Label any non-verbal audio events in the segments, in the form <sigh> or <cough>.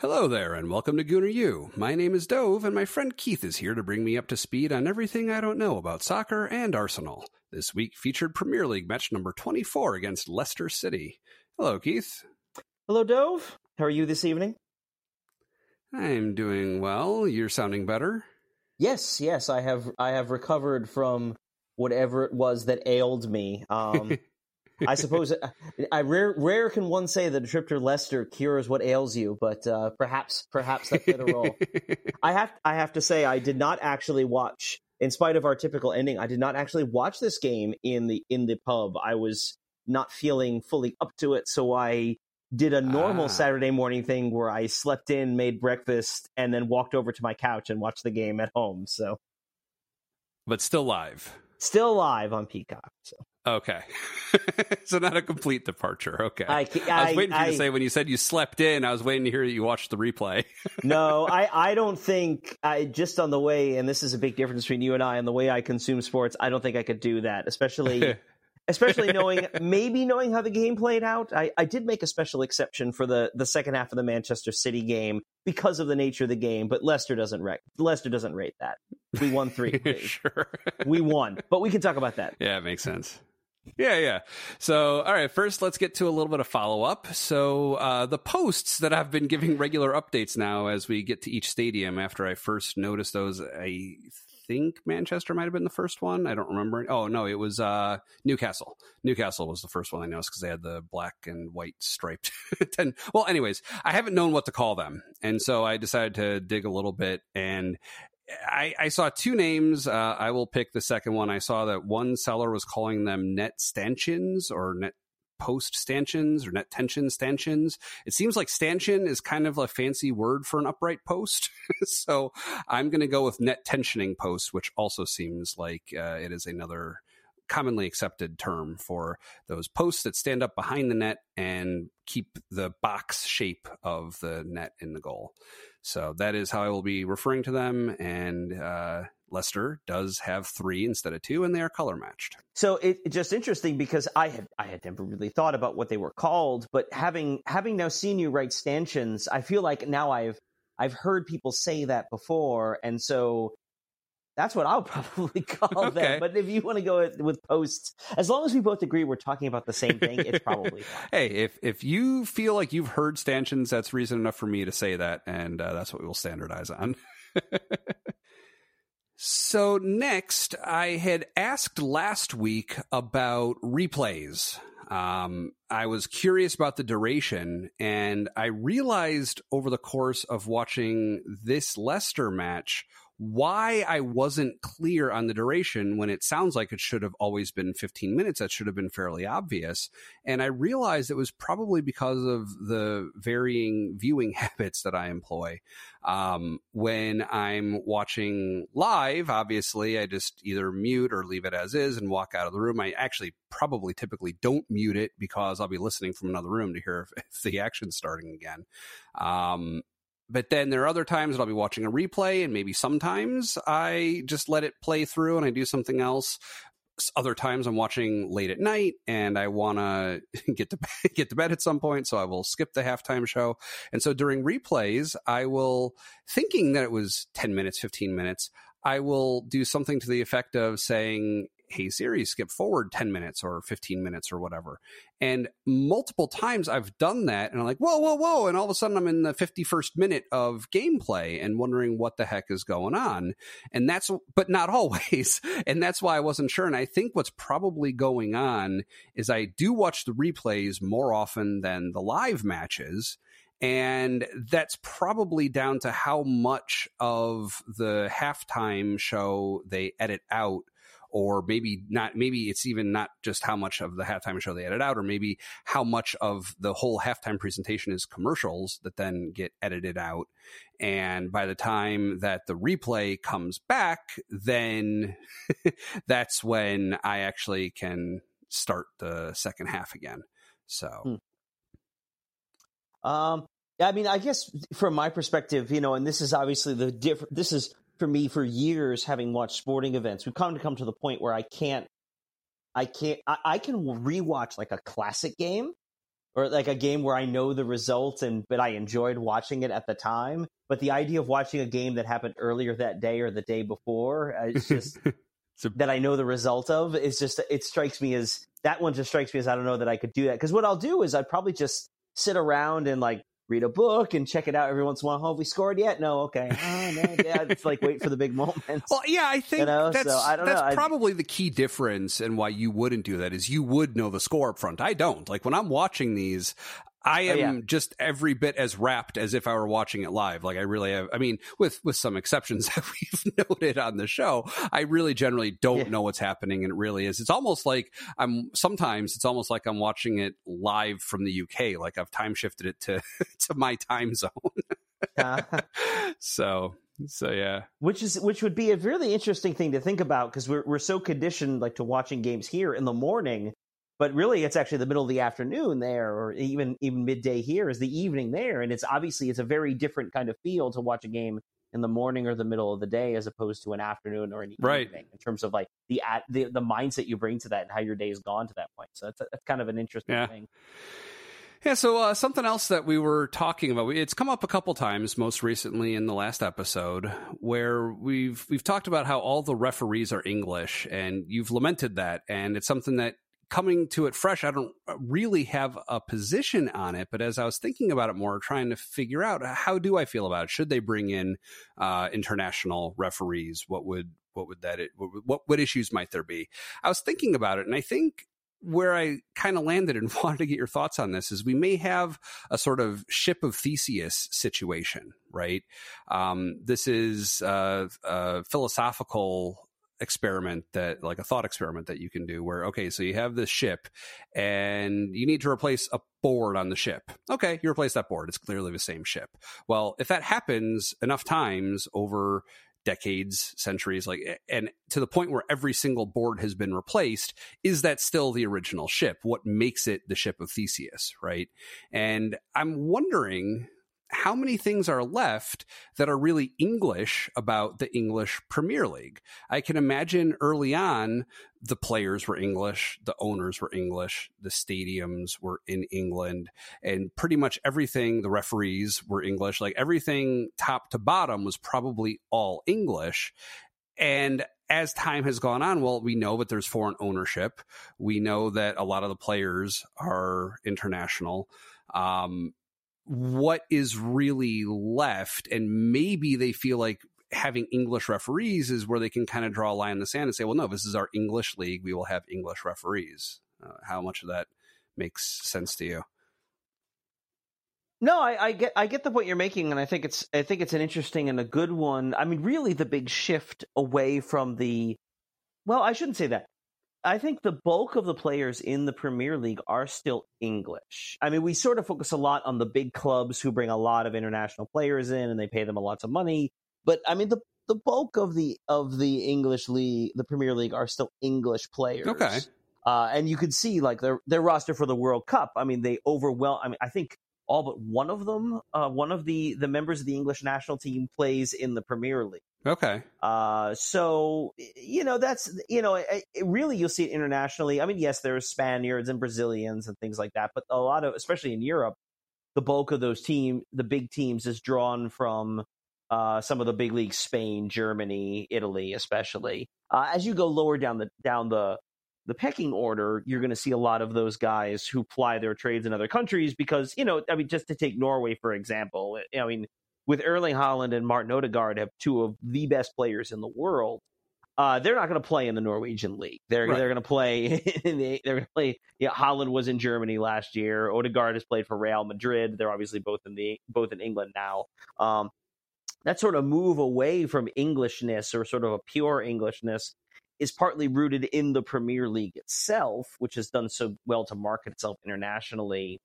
Hello there, and welcome to Gooner U. My name is Dov, and my friend Keith is here to bring me up to speed on everything I don't know about soccer and Arsenal. This week featured Premier League match number 24 against Leicester City. Hello, Keith. Hello, Dov. How are you this evening? I'm doing well. You're sounding better. Yes, yes, I have. I have recovered from whatever it was that ailed me. <laughs> Um, I suppose uh, I rare rare can one say that a trip to Leicester cures what ails you, but uh, perhaps perhaps that played a role. I have I have to say I did not actually watch, in spite of our typical ending, I did not actually watch this game in the in the pub. I was not feeling fully up to it, so I did a normal Ah. Saturday morning thing where I slept in, made breakfast, and then walked over to my couch and watched the game at home. So but still live. still live on Peacock. So Okay. <laughs> so not a complete departure. Okay. I, ca- I was waiting for you I- to say when you said you slept in, I was waiting to hear that you watched the replay. <laughs> no, I, I don't think I just on the way, and this is a big difference between you and I and the way I consume sports. I don't think I could do that, especially <laughs> especially knowing maybe knowing how the game played out. I, I did make a special exception for the the second half of the Manchester City game because of the nature of the game, but Leicester doesn't rate Leicester doesn't rate that. We won three. sure. we won, but we can talk about that. Yeah, it makes sense. Yeah, yeah. So, all right, first let's get to a little bit of follow up. So, uh, the posts that I've been giving regular updates now as we get to each stadium after I first noticed those, I think Manchester might have been the first one. I don't remember. Oh, no, it was uh, Newcastle. Newcastle was the first one I noticed because they had the black and white striped. <laughs> Well, anyways, I haven't known what to call them. And so I decided to dig a little bit and I, I saw two names. Uh, I will pick the second one. I saw that one seller was calling them net stanchions or net post stanchions or net tension stanchions. It seems like stanchion is kind of a fancy word for an upright post. <laughs> so I'm going to go with net tensioning post, which also seems like uh, it is another commonly accepted term for those posts that stand up behind the net and keep the box shape of the net in the goal. So that is how I will be referring to them. And uh, Leicester does have three instead of two, and they are color matched. So it, it's just interesting because I had I had never really thought about what they were called, but having having now seen you write stanchions, I feel like now I've I've heard people say that before, and so that's what I'll <laughs> probably call Okay. them. But if you want to go with, posts, as long as we both agree we're talking about the same thing, it's probably <laughs> fine. hey, if if you feel like you've heard stanchions, that's reason enough for me to say that, and uh, that's what we will standardize on. <laughs> so next, I had asked last week about replays. Um, I was curious about the duration, and I realized over the course of watching this Leicester match why I wasn't clear on the duration when it sounds like it should have always been 15 minutes. That should have been fairly obvious. And I realized it was probably because of the varying viewing <laughs> habits that I employ. Um, when I'm watching live, obviously, I just either mute or leave it as is and walk out of the room. I actually probably typically don't mute it because I'll be listening from another room to hear if, <laughs> if the action's starting again. Um, but then there are other times that I'll be watching a replay, and maybe sometimes I just let it play through and I do something else. Other times I'm watching late at night and I want to <laughs> get to get to bed at some point, so I will skip the halftime show. And so during replays, I will thinking that it was 10 minutes, 15 minutes, I will do something to the effect of saying, "Hey Siri, skip forward 10 minutes or 15 minutes or whatever." And multiple times I've done that and I'm like, whoa, whoa, whoa. And all of a sudden I'm in the 51st minute of gameplay and wondering what the heck is going on. And that's, but not <laughs> always. And that's why I wasn't sure. And I think what's probably going on is I do watch the replays more often than the live matches. And that's probably down to how much of the halftime show they edit out or maybe not maybe it's even not just how much of the halftime show they edit out or maybe how much of the whole halftime presentation is commercials that then get edited out and by the time that the replay comes back then <laughs> that's when i actually can start the second half again so Hmm. Um, yeah, I mean, I guess from my perspective, you know, and this is obviously the different. This is for me for years having watched sporting events. We've come to come to the point where I can't, I can't, I, I can rewatch like a classic game, or like a game where I know the result and but I enjoyed watching it at the time. But the idea of watching a game that happened earlier that day or the day before, uh, it's just <laughs> a- that I know the result of is just it strikes me as that one just strikes me as I don't know that I could do that because what I'll do is I'd probably just sit around and like read a book and check it out every once in a while. Oh, have we scored yet? No, okay. Oh, no, yeah, it's like wait for the big <laughs> moment. Well, yeah, I think You know, that's so I don't that's know. Probably the key difference and why you wouldn't do that is you would know the score up front. I don't. Like when I'm watching these, I am Oh, yeah. just every bit as wrapped as if I were watching it live. Like I really have. I mean, with with some exceptions <laughs> that we've <laughs> noted on the show, I really generally don't Yeah. know what's happening, and it really is. It's almost like I'm sometimes it's almost like I'm watching it live from the UK. Like I've time shifted it to <laughs> to my time zone. Uh, so so yeah. which is which would be a really interesting thing to think about because we're we're so conditioned like to watching games here in the morning, but really it's actually the middle of the afternoon there, or even even midday here is the evening there, and it's obviously it's a very different kind of feel to watch a game in the morning or the middle of the day as opposed to an afternoon or an Right. evening in terms of like the at the, the mindset you bring to that and how your day has gone to that point. So that's, that's kind of an interesting Yeah. thing. Yeah, so uh, something else that we were talking about, it's come up a couple times, most recently in the last episode, where we've we've talked about how all the referees are English, and you've lamented that, and it's something that coming to it fresh, I don't really have a position on it, but as I was thinking about it more, trying to figure out how do I feel about it, should they bring in uh, international referees? What would what would that what, what issues might there be? I was thinking about it, and I think where I kind of landed and <laughs> wanted to get your thoughts on this is we may have a sort of ship of Theseus situation, right? Um, this is uh, a philosophical experiment that like a thought experiment that you can do where okay so you have this ship and you need to replace a board on the ship. Okay you replace that board. It's clearly the same ship. Well if that happens enough times over decades centuries like and to the point where every single board has been replaced is that still the original ship? What makes it the ship of theseus right? And i'm wondering how many things are left that are really English about the English Premier League. I can imagine early on the players were English, the owners were English, the stadiums were in England, and pretty much everything, the referees were English. Like everything top to bottom was probably all English. And as time has gone on, well, we know that there's foreign ownership. We know that a lot of the players are international. Um, what is really left and maybe they feel like having english referees is where they can kind of draw a line in the sand and say well no this is our english league we will have english referees uh, how much of that makes sense to you No, I, I get I get the point you're making, and I think it's I think it's an interesting and a good one. I mean, really, the big shift away from the well, I shouldn't say that. I think the bulk of the players in the Premier League are still English. I mean, we sort of focus a lot on the big clubs who bring a lot of international players in and they pay them a lots of money. But I mean, the the bulk of the of the English league, the Premier League, are still English players. Okay. Uh, and you could see like their their roster for the World Cup. I mean, they overwhelm. I mean, I think all but one of them, uh, one of the the members of the English national team plays in the Premier League. Okay Uh, so you know that's you know it, it really you'll see it internationally. I mean, yes, there's Spaniards and Brazilians and things like that, but a lot of, especially in Europe, the bulk of those team, the big teams, is drawn from uh, some of the big leagues: Spain, Germany, Italy, especially. Uh, as you go lower down the down the the pecking order, you're going to see a lot of those guys who ply their trades in other countries because, you know, I mean, just to take Norway, for example, I mean, with Erling Haaland and Martin Odegaard have two of the best players in the world. Uh, they're not going to play in the Norwegian league. They're Right. they're going to play. <laughs> In the, they're going to play. Yeah, Haaland was in Germany last year. Odegaard has played for Real Madrid. They're obviously both in the both in England now. Um, that sort of move away from Englishness or sort of a pure Englishness is partly rooted in the Premier League itself, which has done so well to market itself internationally.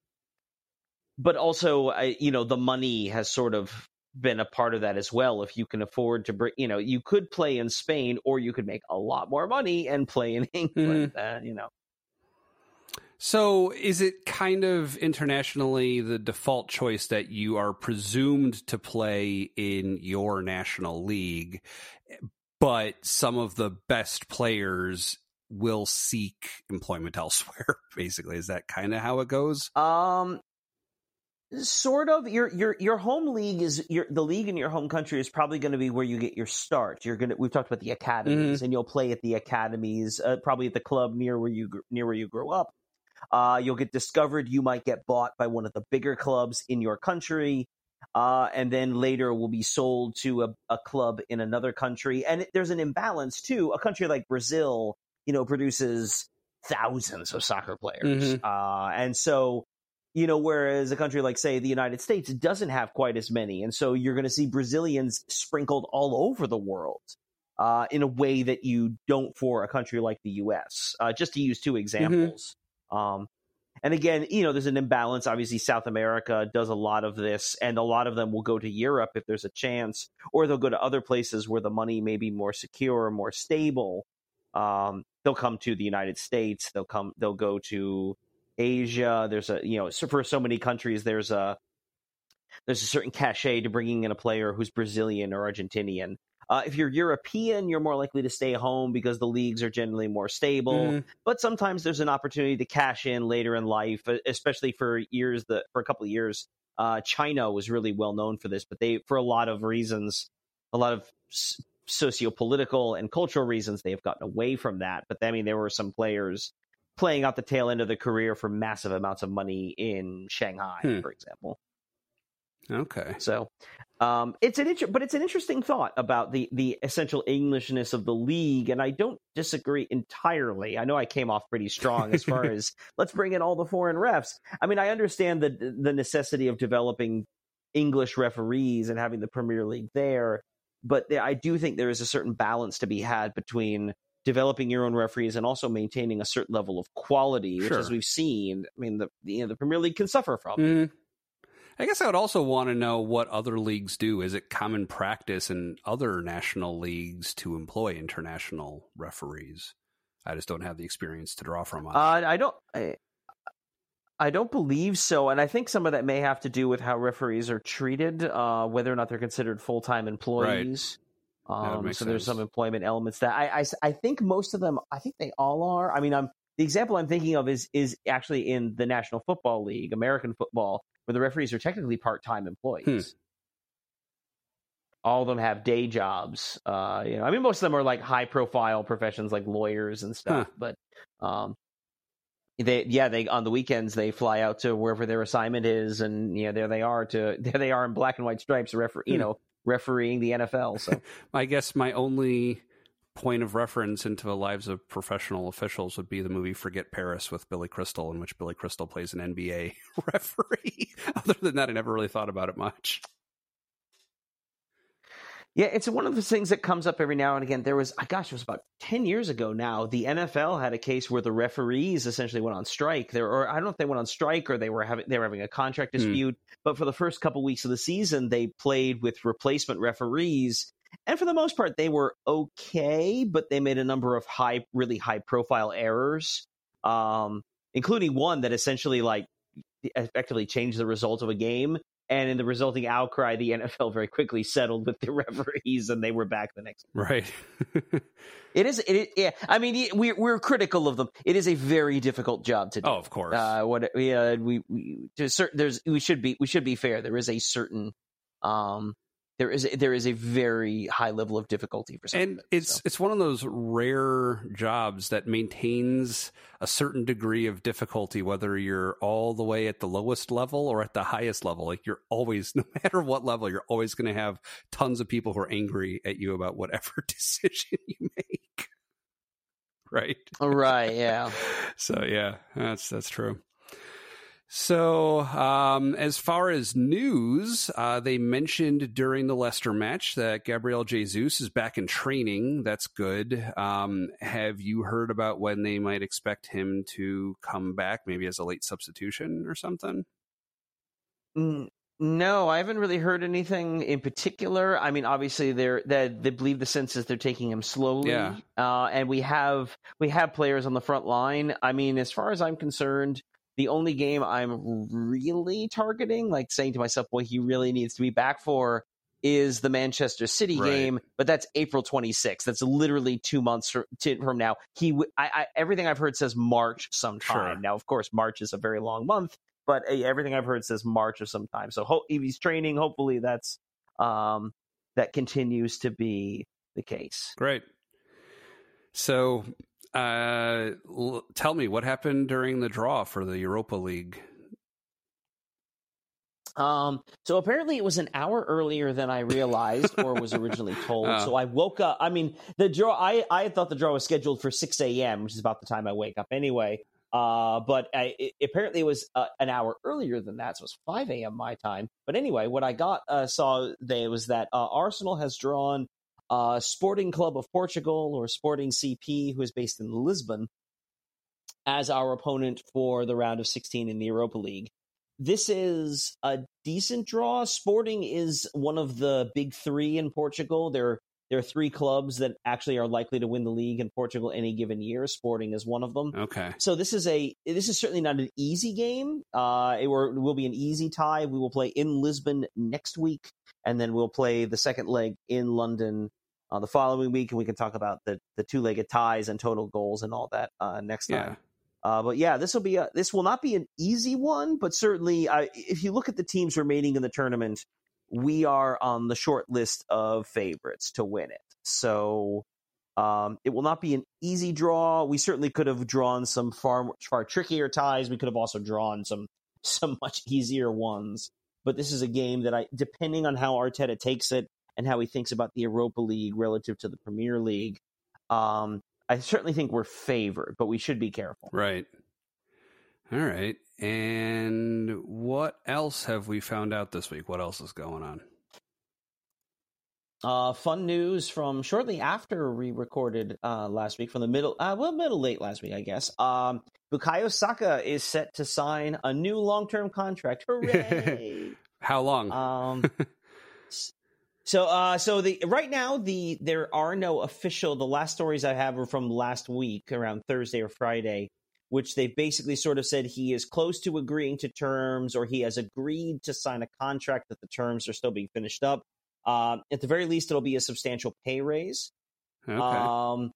But also, I- you know, the money has sort of been a part of that as well. If you can afford to bring, you know, you could play in Spain or you could make a lot more money and play in <laughs> England. Uh, you know, So, is it kind of internationally the default choice that you are presumed to play in your national league, but some of the best players will seek employment <laughs> elsewhere. Basically, is that kind of how it goes? Um, sort of. Your your your home league is your the league in your home country is probably going to be where you get your start. You're gonna. We've talked about the academies, mm-hmm. and you'll play at the academies, uh, probably at the club near where you near where you grew up. Uh, you'll get discovered. You might get bought by one of the bigger clubs in your country. Uh, and then later will be sold to a, a club in another country. And it, there's an imbalance too. A country like Brazil, you know, produces thousands of soccer players. Mm-hmm. Uh, and so, you know, whereas a country like, say, the United States doesn't have quite as many. And so you're going to see Brazilians sprinkled all over the world. Uh, in a way that you don't for a country like the U.S. Uh, just to use two mm-hmm. examples. Mm-hmm. Um, and again, you know, there's an imbalance. Obviously, South America does a lot of this, and a lot of them will go to Europe if there's a chance, or they'll go to other places where the money may be more secure, more stable. Um, they'll come to the United States. They'll come. They'll go to Asia. There's a you know, for so many countries, there's a there's a certain cachet to bringing in a player who's Brazilian or Argentinian. Uh, if you're European, you're more likely to stay home because the leagues are generally more stable. Mm. But sometimes there's an opportunity to cash in later in life, especially for years that for a couple of years. Uh, China was really well known for this, but they, for a lot of reasons, a lot of s- socio-political and cultural reasons, they have gotten away from that. But I mean, there were some players playing out the tail end of the career for massive amounts of money in Shanghai, hmm. for example. Okay. So, um, it's an inter- but it's an interesting thought about the the essential Englishness of the league, and I don't disagree entirely. I know I came off pretty strong as far <laughs> as let's bring in all the foreign refs. I mean, I understand the the necessity of developing English referees and having the Premier League there, but I do think there is a certain balance to be had between developing your own referees and also maintaining a certain level of quality, which, as we've seen, I mean, the you know, the Premier League can suffer from. Mm. I guess I would also want to know what other leagues do. Is it common practice in other national leagues to employ international referees? I just don't have the experience to draw from. Uh, I don't. I, I, don't believe so, and I think some of that may have to do with how referees are treated, uh, whether or not they're considered full time employees. Right. Um, so sense. there's some employment elements that I, I, I think most of them. I think they all are. I mean, I'm the example I'm thinking of is is actually in the National Football League, American football, where the referees are technically part-time employees. Hmm. All of them have day jobs. Uh, you know, I mean, most of them are like high-profile professions, like lawyers and stuff. Huh. But um, they, yeah, they on the weekends they fly out to wherever their assignment is, and you know, there they are to <laughs> there they are in black and white stripes, refer, you hmm. know, refereeing the NFL. So <laughs> I guess my only point of reference into the lives of professional officials would be the movie Forget Paris with Billy Crystal, in which Billy Crystal plays an NBA <laughs> referee. Other than that, I never really thought about it much. Yeah, it's one of the things that comes up every now and again. There was, gosh, it was about ten years ago now. The NFL had a case where the referees essentially went on strike. There, or I don't know if they went on strike or they were having they were having a contract hmm. dispute. Mm. But for the first couple weeks of the season, they played with replacement referees and for the most part they were okay but they made a number of high really high profile errors um, including one that essentially like effectively changed the result of a game and in the resulting outcry the nfl very quickly settled with the <laughs> referees and they were back the next <laughs> right. It is it, yeah i mean we, we're critical of them. It is a very difficult job to do. Oh of course. Uh, what yeah we, we to certain there's we should be we should be fair. There is a certain um there is a, there is a very high level of difficulty for some and it, it's so. it's one of those rare jobs that maintains a certain degree of difficulty whether you're all the way at the lowest level or at the highest level. Like you're always <laughs> no matter what level you're always going to have tons of people who are angry at you about whatever <laughs> decision you make. Right? Right yeah. <laughs> So yeah that's that's true so, um, as far as news, uh, they mentioned during the Leicester match that Gabriel Jesus is back in training. That's good. Um, have you heard about when they might expect him to come back, maybe as a late substitution or something? No, I haven't really heard anything in particular. I mean, obviously, they're they, they believe the sense is they're taking him slowly, yeah. uh, and we have we have players on the front line. I mean, as far as I'm concerned the only game I'm really targeting, like saying to myself, boy, he really needs to be back for, is the Manchester City Right. game, but that's April 26th. That's literally two months fr- to, from now. He, w- I, I, everything I've heard says March sometime. Sure. Now, of course, March is a very long month, but uh, everything I've heard says March of sometime. So ho- if he's training, hopefully that's um, that continues to be the case. Great. So, uh, l- tell me what happened during the draw for the Europa League. Um, so apparently it was an hour earlier than I realized or was originally <laughs> told. Oh. So I woke up. I mean, the draw. I I thought the draw was scheduled for six a.m., which is about the time I wake up anyway. Uh, but I, it, apparently it was uh, an hour earlier than that, so it was five a.m. my time. But anyway, what I got uh, saw there was that uh, Arsenal has drawn uh, Sporting Club of Portugal or Sporting CP, who is based in Lisbon, as our opponent for the round of sixteen in the Europa League this is a decent draw. Sporting is one of the big three in Portugal. There, there are three clubs that actually are likely to win the league in Portugal any given year. Sporting is one of them. Okay. So this is a this is certainly not an easy game. Uh, it, will- it will be an easy tie. We will play in Lisbon next week, and then we'll play the second leg in London uh, the following week, and we can talk about the the two legged ties and total goals and all that uh, next time. Yeah. Uh, but yeah, this will be a, this will not be an easy one, but certainly, uh, if you look at the teams remaining in the tournament, we are on the short list of favorites to win it. So um, it will not be an easy draw. We certainly could have drawn some far far trickier ties. We could have also drawn some some much easier ones. But this is a game that I, depending on how Arteta takes it and how he thinks about the Europa League relative to the Premier League, um, I certainly think we're favored, but we should be careful. Right. All right. And what else have we found out this week? What else is going on? Uh, fun news from shortly after we recorded uh, last week, from the middle, uh, well, middle late last week, I guess. Um, Bukayo Saka is set to sign a new long-term contract. <laughs> Hooray! How long? um, <laughs> so, uh, so the right now the there are no official. The last stories I have are from last week, around Thursday or Friday, which they basically sort of said he is close to agreeing to terms, or he has agreed to sign a contract that the terms are still being finished up. Um, at the very least, it'll be a substantial pay raise. okay. Um,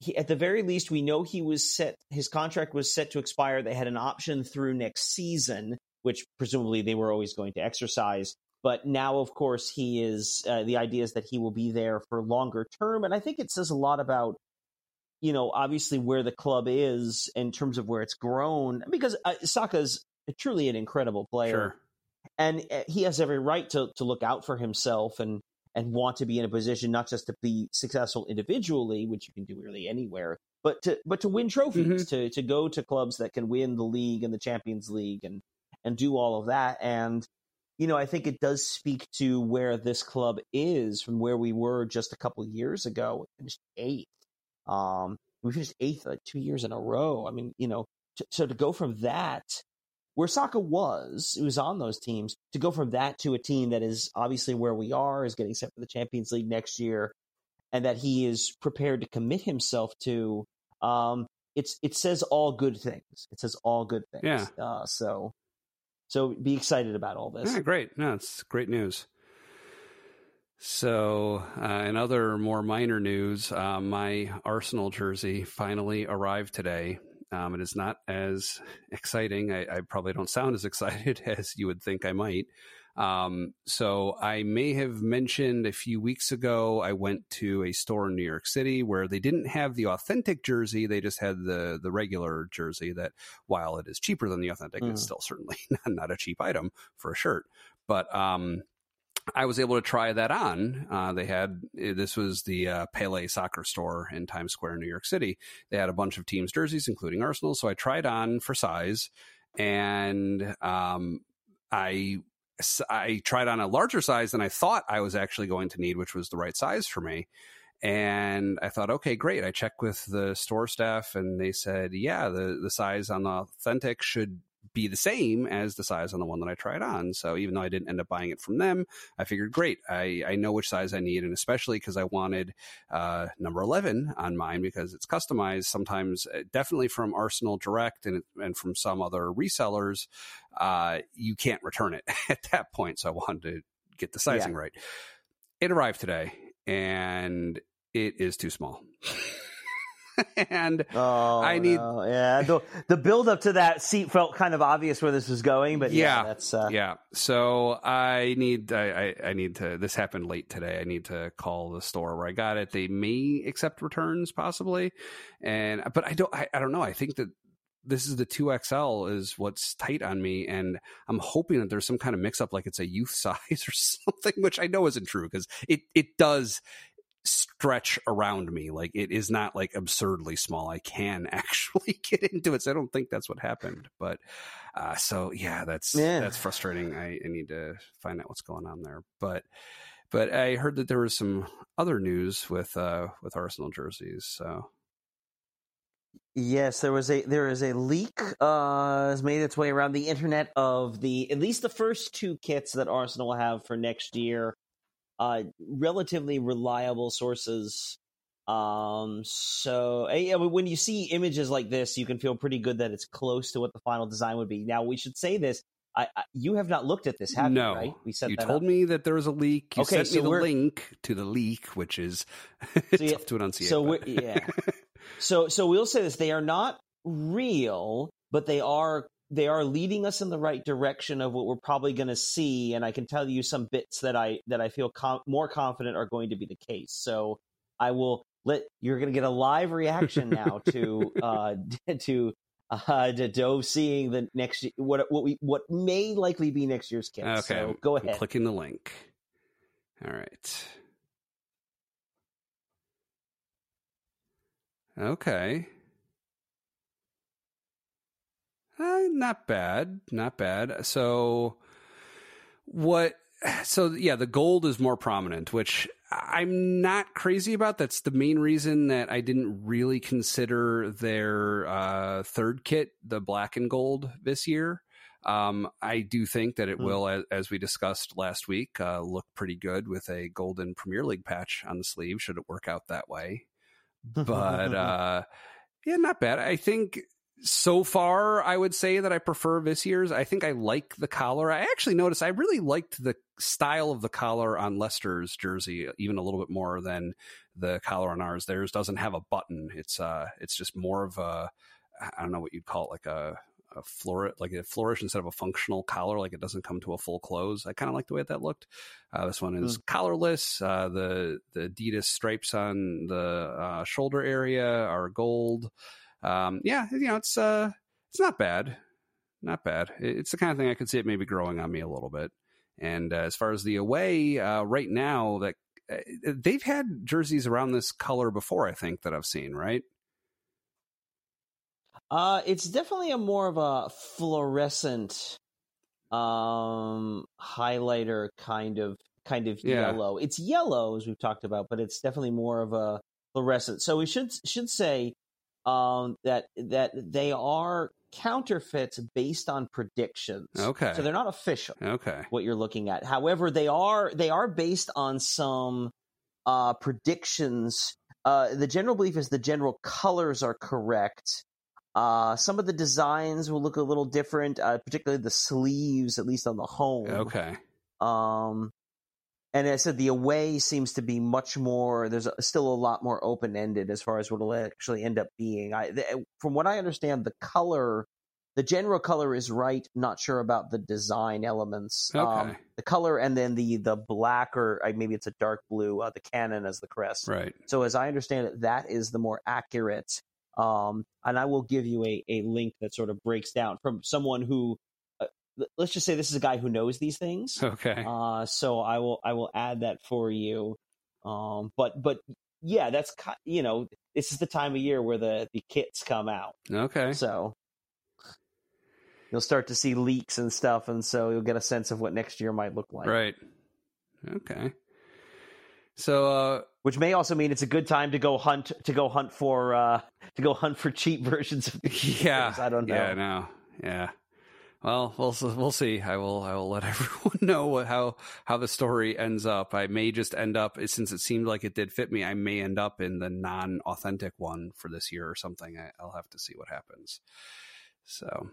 he, at the very least, we know he was set. His contract was set to expire. They had an option through next season, which presumably they were always going to exercise. But now, of course, he is. Uh, the idea is that he will be there for longer term, and I think it says a lot about, you know, obviously where the club is in terms of where it's grown. Because uh, Saka's truly an incredible player sure. and uh, he has every right to to look out for himself and and want to be in a position not just to be successful individually, which you can do really anywhere, but to but to win trophies, to to go to clubs that can win the league and the Champions League and and do all of that. And you know, I think it does speak to where this club is from where we were just a couple of years ago. We finished eighth. Um, we finished eighth like two years in a row. I mean, you know, t- so to go from that where Saka was, who was on those teams, to go from that to a team that is obviously where we are, is getting set for the Champions League next year, and that he is prepared to commit himself to, um, it's it says all good things. It says all good things. Yeah. Uh, so, so be excited about all this. Yeah, great. No, it's great news. So, uh, in other more minor news, uh, my Arsenal jersey finally arrived today. Um, it is not as <laughs> exciting. I, I probably don't sound as <laughs> excited as you would think I might. Um, so, I may have mentioned a few weeks ago, I went to a store in New York City where they didn't have the authentic jersey. They just had the, the regular jersey that, while it is cheaper than the authentic, it's Mm. still certainly <laughs> not, not a cheap item for a shirt. But um, I was able to try that on. Uh, they had this was the uh, Pele soccer store in Times Square, in New York City. They had a bunch of teams' jerseys, including Arsenal. So I tried on for size, and um, I I tried on a larger size than I thought I was actually going to need, which was the right size for me. And I thought, okay, great. I checked with the store staff, and they said, yeah, the the size on the authentic should be the same as the size on the one that I tried on. So even though I didn't end up buying it from them, I figured, great, I, I know which size I need. And especially because I wanted uh, number 11 on mine because it's customized sometimes, uh, definitely from Arsenal Direct and, and from some other resellers, uh, you can't return it <laughs> at that point. So I wanted to get the sizing right. it arrived today, and it is too small. <laughs> <laughs> and oh, I need no. yeah the the build up to that seat felt kind of obvious where this was going, but yeah, yeah that's uh... yeah. So I need I, I I need to. This happened late today. I need to call the store where I got it. They may accept returns possibly, and but I don't I, I don't know. I think that this is the 2XL is what's tight on me. And I'm hoping that there's some kind of mix up, like it's a youth <laughs> size or something, which I know isn't true because it, it does stretch around me. Like it is not like absurdly small. I can <laughs> actually get into it. So I don't think that's what happened. But uh, so yeah, that's Yeah. that's frustrating. I, I need to find out what's going on there. But but I heard that there was some other news with uh with Arsenal jerseys. So Yes, there was a there is a leak uh has made its way around the internet of the at least the first two kits that Arsenal will have for next year. Uh relatively reliable sources. Um so yeah, when you see images like this, you can feel pretty good that it's close to what the final design would be. Now we should say this. I, I you have not looked at this, have no, you? Right? We set you that told up. me that there was a leak. You Okay, sent so me the we're- link to the leak, which is <laughs> So yeah, tough to enunciate. so but- yeah. <laughs> So so we'll say this: they are not real, but they are they are leading us in the right direction of what we're probably going to see. And I can tell you some bits that I that I feel com- more confident are going to be the case. So I will let you're going to get a live reaction now <laughs> to uh <laughs> to uh to Dov seeing the next what what we what may likely be next year's kit. Okay, so I'm- go I'm ahead. clicking the link. All right. Okay. Uh, not bad, not bad. So, what? So, yeah, the gold is more prominent, which I'm not crazy about. That's the main reason that I didn't really consider their uh, third kit, the black and gold, this year. Um, I do think that it Hmm. will, as, as we discussed last week, uh, look pretty good with a golden Premier League patch on the sleeve. Should it work out that way? <laughs> But uh, yeah, not bad. I think so far, I would say that I prefer this year's. I think I like the collar. I actually noticed I really liked the style of the collar on Leicester's jersey even a little bit more than the collar on ours. Theirs doesn't have a button. It's uh, it's just more of a I don't know what you'd call it, like a a flourish, like a flourish instead of a functional collar. Like it doesn't come to a full close. I kind of like the way that looked. Uh, this one is collarless. Uh, the the Adidas stripes on the uh, shoulder area are gold. Um, yeah, you know it's uh, it's not bad, not bad. It's the kind of thing I could see it maybe growing on me a little bit. And uh, as far as the away, uh, right now that uh, they've had jerseys around this color before, I think that I've seen. Right? Uh, it's definitely a more of a fluorescent um highlighter kind of kind of Yeah. yellow. It's yellow as we've talked about, but it's definitely more of a fluorescent. So we should should say um that that they are counterfeits based on predictions. Okay. So they're not official Okay. what you're looking at. However, they are they are based on some uh, predictions. Uh, the general belief is the general colors are correct. Uh, some of the designs will look a little different, uh, particularly the sleeves, at least on the home. Okay. Um, and I said the away seems to be much more. There's a, still a lot more open ended as far as what it'll actually end up being. I, the, from what I understand, the color, the general color is right. Not sure about the design elements. Um, Okay. the color and then the the black or uh, maybe it's a dark blue. Uh, the cannon as the crest. Right. So as I understand it, that is the more accurate. Um, and I will give you a, a link that sort of breaks down from someone who, let's just say this is a guy who knows these things. Okay. Uh, so I will I will add that for you. Um, but but yeah, that's you know this is the time of year where the the kits come out. Okay. So you'll start to see leaks and stuff, and so you'll get a sense of what next year might look like. Right. Okay. So uh Which may also mean it's a good time to go hunt to go hunt for uh, to go hunt for cheap <laughs> versions of these yeah. I don't know. Yeah, no, yeah. Well, we'll we'll see. I will I will <laughs> let everyone know what, how how the story ends up. I may just end up since it seemed like it did fit me. I may end up in the non authentic one for this year or something. I, I'll have to see what happens. So,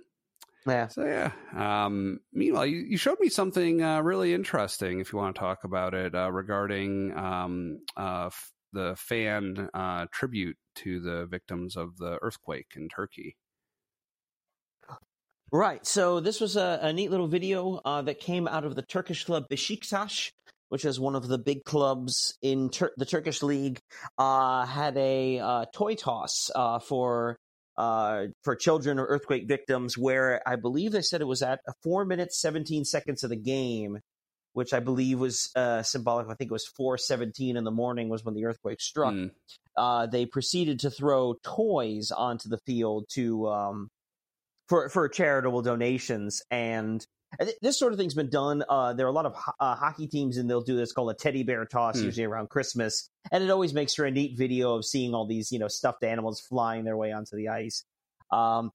Yeah. So yeah. Um, meanwhile, you, you showed me something uh, really interesting. If you want to talk about it uh, regarding um, uh, f- the fan uh, tribute to the victims of the earthquake in Turkey. Right. So this was a, a neat little video uh, that came out of the Turkish club Besiktas, which is one of the big clubs in Tur- the Turkish league. Uh, had a uh, toy toss uh, for uh, for children or earthquake victims, where I believe they said it was at four minutes seventeen seconds of the game, which I believe was uh, symbolic. I think it was four seventeen in the morning was when the earthquake struck. Mm. they proceeded to throw toys onto the field to um, for for charitable donations and this sort of thing's been done. Uh, there are a lot of ho- uh, hockey teams, and they'll do this called a teddy bear toss, Hmm. usually around Christmas, and it always makes for a neat video of seeing all these, you know, stuffed animals flying their way onto the ice. Um,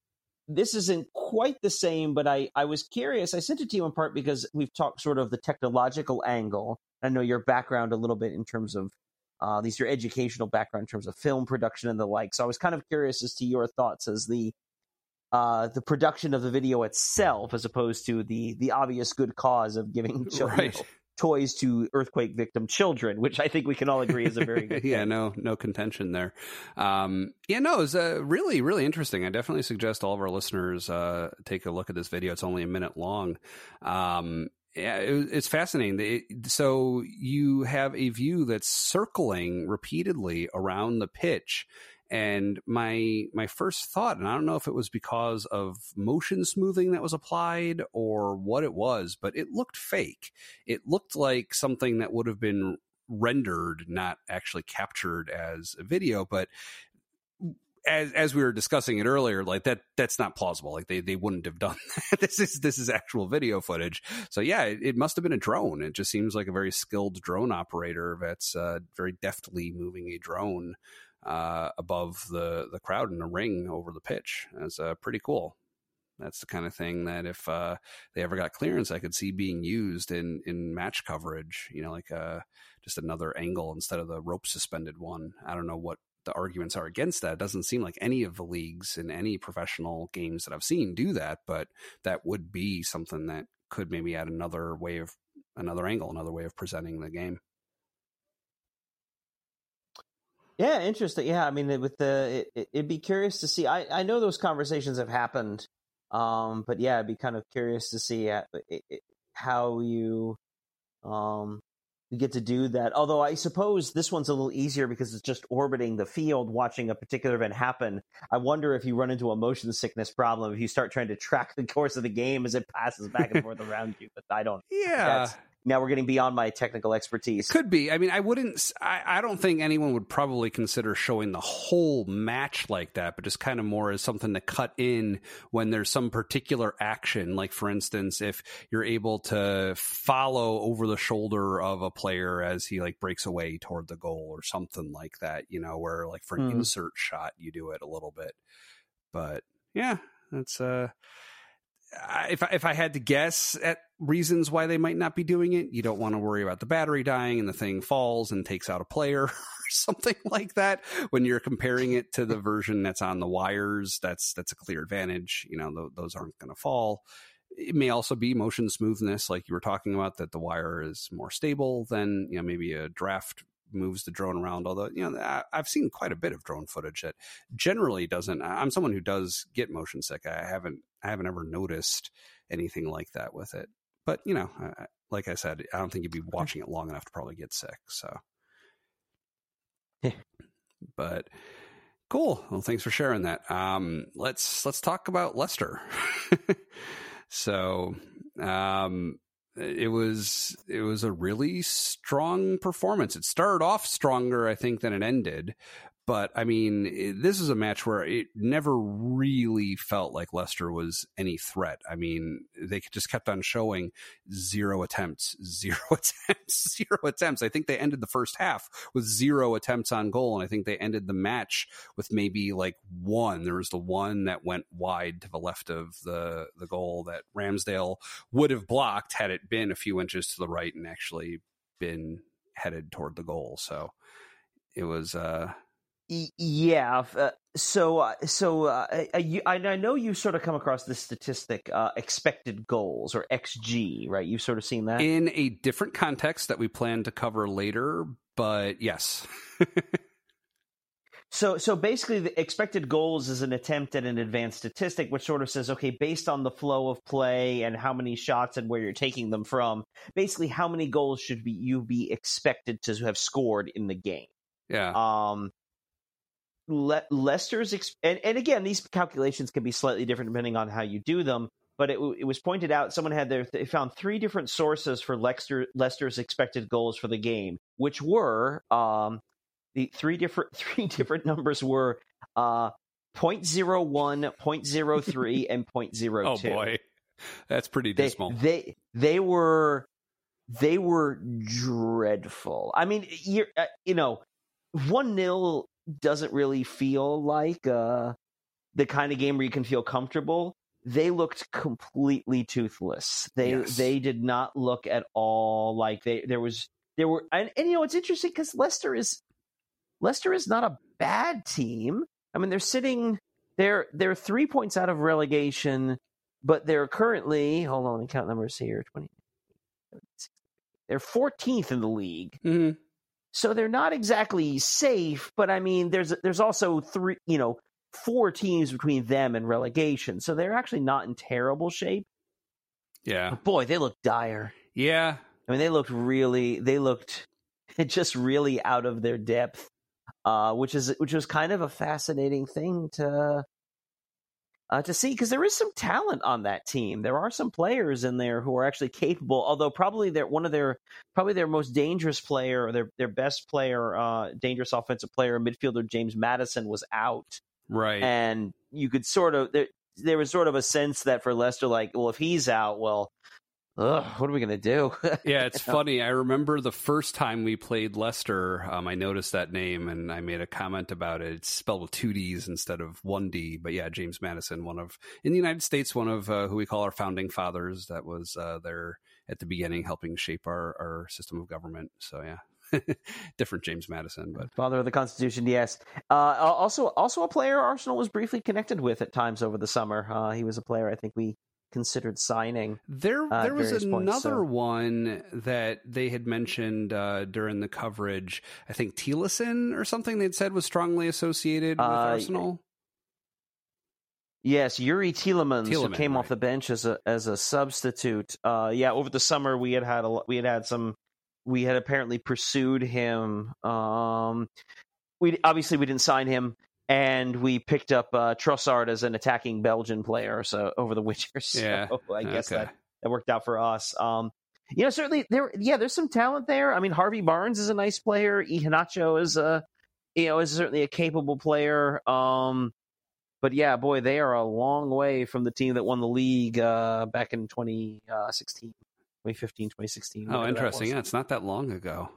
this isn't quite the same, but I I was curious. I sent it to you in part because we've talked sort of the technological angle. I know your background a little bit in terms of uh, least your educational background in terms of film production and the like. So I was kind of curious as to your thoughts as the uh, the production of the video itself, as opposed to the the obvious good cause of giving <laughs> children, Right. toys to earthquake victim children, which I think we can all agree is a very <laughs> good. yeah, thing. no, no contention there. Um, yeah, no, it's uh, really, really interesting. I definitely suggest all of our listeners uh, take a look at this video. It's only a minute long. Um, yeah, it's fascinating. So you have a view that's circling repeatedly around the pitch. And my my first thought, and I don't know if it was because of motion smoothing that was applied or what it was, but it looked fake. It looked like something that would have been rendered, not actually captured as a video. But as as we were discussing it earlier, like that that's not plausible. Like they they wouldn't have done <laughs> that. this is this is actual video footage. So yeah, it, it must have been a drone. It just seems like a very skilled drone operator that's uh, very deftly moving a drone uh, above the the crowd in a ring over the pitch. That's uh, pretty cool. That's the kind of thing that if uh, they ever got clearance, I could see being used in in match coverage. You know, like uh, just another angle instead of the rope suspended one. I don't know what the arguments are against that. It doesn't seem like any of the leagues in any professional games that I've seen do that, but that would be something that could maybe add another way of another angle, another way of presenting the game. Yeah, interesting. Yeah, I mean, with the it, it'd be curious to see. I I know those conversations have happened, um, but yeah, I'd be kind of curious to see uh, it, it, how you um you get to do that. Although I suppose this one's a little easier because it's just orbiting the field, watching a particular event happen. I wonder if you run into a motion sickness problem if you start trying to track the course of the game as it passes back and <laughs> forth around you. But I don't. Yeah. Now we're getting beyond my technical expertise. Could be. I mean, I wouldn't. I, I, don't think anyone would probably consider showing the whole match like that, but just kind of more as something to cut in when there's some particular action. Like, for instance, if you're able to follow over the shoulder of a player as he like breaks away toward the goal or something like that, you know, where like for an Hmm. insert shot, you do it a little bit. But yeah, that's uh. If I, if I had to guess at reasons why they might not be doing it, you don't want to worry about the battery dying and the thing falls and takes out a player <laughs> or something like that. When you're comparing it to the version that's on the wires, that's that's a clear advantage. You know, th- those aren't going to fall. It may also be motion smoothness, like you were talking about, that the wire is more stable than you know maybe a draft moves the drone around. Although you know I- I've seen quite a bit of drone footage that generally doesn't. I'm someone who does get motion sick. I haven't I haven't ever noticed anything like that with it. But you know, I- like I said, I don't think you'd be watching it long enough to probably get sick. So, Yeah. but cool. Well, thanks for sharing that. Um, let's let's talk about Leicester. <laughs> so, um, it was it was a really strong performance. It started off stronger, I think, than it ended. But I mean, it- this is a match where it never really felt like Leicester was any threat. I mean, they just kept on showing zero attempts, <laughs> zero attempts, <laughs> zero attempts. I think they ended the first half with zero attempts on goal, and I think they ended the match with maybe like one. There was the one that went wide to the left of the the goal that Ramsdale would have blocked had it been a few inches to the right and actually been headed toward the goal. So it was uh Yeah. Uh, so, uh, so uh, you, I, I, know you sort of come across this statistic, uh, expected goals or XG, right? You've sort of seen that in a different context that we plan to cover later, but yes. <laughs> so, so basically, the expected goals is an attempt at an advanced statistic, which sort of says, okay, based on the flow of play and how many shots and where you're taking them from, basically, how many goals should be you be expected to have scored in the game? Yeah. Um, Le- Leicester's exp- and, and again these calculations can be slightly different depending on how you do them but it, it was pointed out someone had their they found three different sources for Leicester Leicester's expected goals for the game which were um the three different <laughs> three different numbers were uh 0.01 0.03 <laughs> and 0.02 oh boy. That's pretty dismal. they they, they were they were dreadful. I mean you uh, you know 1 nil doesn't really feel like uh, the kind of game where you can feel comfortable. They looked completely toothless. They yes. they did not look at all like they there was there were and, and you know it's interesting because Leicester is Leicester is not a bad team. I mean they're sitting they're they're three points out of relegation, but they're currently hold on let me count numbers here twenty. They're 14th in the league. Mm-hmm. So they're not exactly safe, but I mean, there's there's also three, you know, four teams between them and relegation, so they're actually not in terrible shape. Yeah, but boy, they look dire. Yeah, I mean, they looked really, they looked <laughs> just really out of their depth, uh, which is which was kind of a fascinating thing to uh, to see because there is some talent on that team. There are some players in there who are actually capable. Although probably they're one of their probably their most dangerous player or their their best player, uh, dangerous offensive player, midfielder James Maddison was out. Right, and you could sort of there, there was sort of a sense that for Leicester, like, well, if he's out, well, Ugh, what are we going to do? <laughs> yeah, it's funny. I remember the first time we played Leicester, um, I noticed that name and I made a comment about it. It's spelled with two D's instead of one D. But yeah, James Madison, one of, in the United States, one of uh, who we call our founding fathers that was uh, there at the beginning helping shape our, our system of government. So yeah. <laughs> different James Madison, but father of the Constitution. Yes. Uh, also, also a player Arsenal was briefly connected with at times over the summer. Uh, he was a player I think we considered signing. There, uh, there was another points, so. one that they had mentioned uh, during the coverage. I think Tillison or something they'd said was strongly associated with uh, Arsenal. Yes, Youri Tielemans, Tielemans who came right. off the bench as a as a substitute. Uh, yeah, over the summer we had had a, we had had some. We had apparently pursued him. Um, we obviously we didn't sign him and we picked up uh, Trossard as an attacking Belgian player. So over the winter, <laughs> so yeah. I guess okay. that that worked out for us. Um, you know, certainly there. Yeah, there's some talent there. I mean, Harvey Barnes is a nice player. Iheanacho is a, you know, is certainly a capable player. Um, but yeah, boy, they are a long way from the team that won the league uh, back in 2016, 2015, 2016. Oh, interesting. Yeah, it's not that long ago.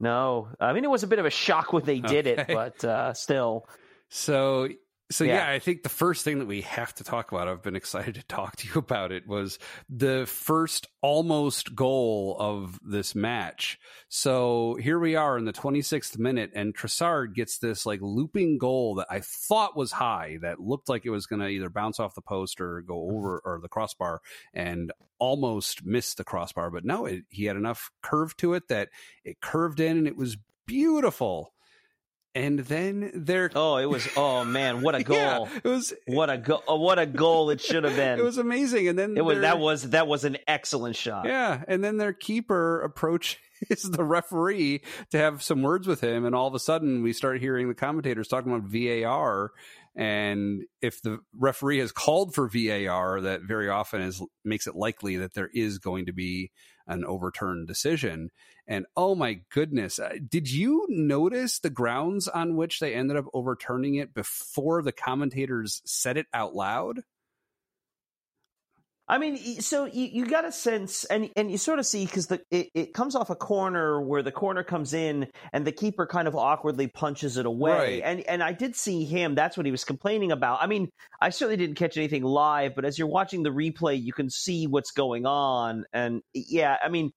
No, I mean it was a bit of a shock when they did okay. it, but uh, still. So so yeah. yeah. I think the first thing that we have to talk about, I've been <laughs> excited to talk to you about it, was the first almost goal of this match. So here we are in the 26th minute, and Trossard gets this like looping goal that I thought was high, that looked like it was going to either bounce off the post or go mm-hmm. over or the crossbar, and almost missed the crossbar. But no, it, he had enough curve to it that it curved in, and it was beautiful and then there <laughs> oh it was oh man what a <laughs> goal. yeah, it was what a go oh, what a goal it should have been. <laughs> It was amazing. And then it was that was that was an excellent shot. Yeah and then their keeper approaches the referee to have some words with him and all of a sudden we start hearing the commentators talking about VAR and if the referee has called for VAR that very often is makes it likely that there is going to be an overturned decision and oh my goodness, uh, did you notice the grounds on which they ended up overturning it before the commentators said it out loud? I mean, so you, you got a sense, and and you sort of see because it, it comes off a corner where the corner comes in, and the keeper kind of awkwardly punches it away. Right. And and I did see him. That's what he was complaining about. I mean, I certainly didn't catch anything live, but as you're watching the replay, you can see what's going on. And yeah, I mean,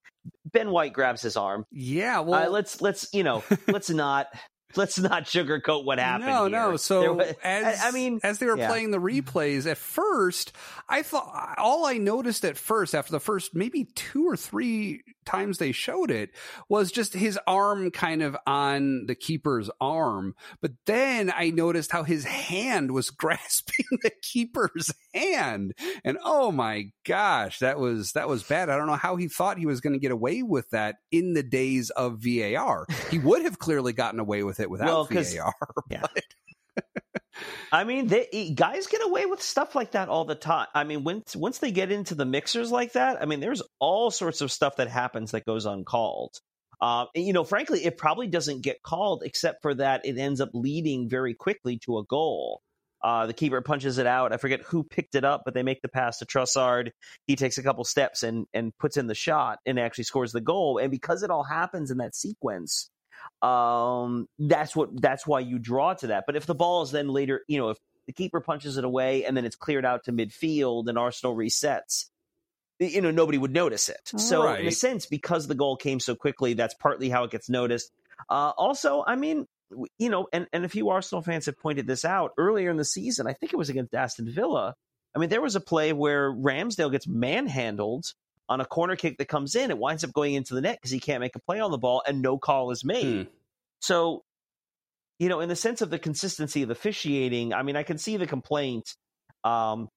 Ben White grabs his arm. Yeah, well, uh, let's let's you know <laughs> let's not <laughs> let's not sugarcoat what happened. No, here. no. So was, <laughs> as I mean, as they were yeah. playing the replays at first, I thought all I noticed at first after the first maybe two or three times they showed it was just his arm kind of on the keeper's arm. But then I noticed how his hand was <laughs> grasping the keeper's hand. And oh my gosh, that was that was bad. I don't know how he thought he was going to get away with that in the days of VAR. He would have clearly gotten away with it without Well, VAR. <laughs> yeah. But I mean, they, guys get away with stuff like that all the time. I mean, once once they get into the mixers like that, I mean, there's all sorts of stuff that happens that goes uncalled. Uh, you know, frankly, it probably doesn't get called except for that it ends up leading very quickly to a goal. Uh, the keeper punches it out. I forget who picked it up, but they make the pass to Trossard. He takes a couple steps and and puts in the shot and actually scores the goal. And because it all happens in that sequence, um, that's what that's why you draw to that. But if the ball is then later, you know, if the keeper punches it away and then it's cleared out to midfield and Arsenal resets, you know, nobody would notice it. So Right. in a sense, because the goal came so quickly, that's partly how it gets noticed. Uh, also, I mean, you know, and, and a few Arsenal fans have pointed this out earlier in the season. I think it was against Aston Villa. I mean, there was a play where Ramsdale gets manhandled on a corner kick that comes in. It winds up going into the net because he can't make a play on the ball, and no call is made. Hmm. So, you know, in the sense of the consistency of officiating, I mean, I can see the complaint. Um,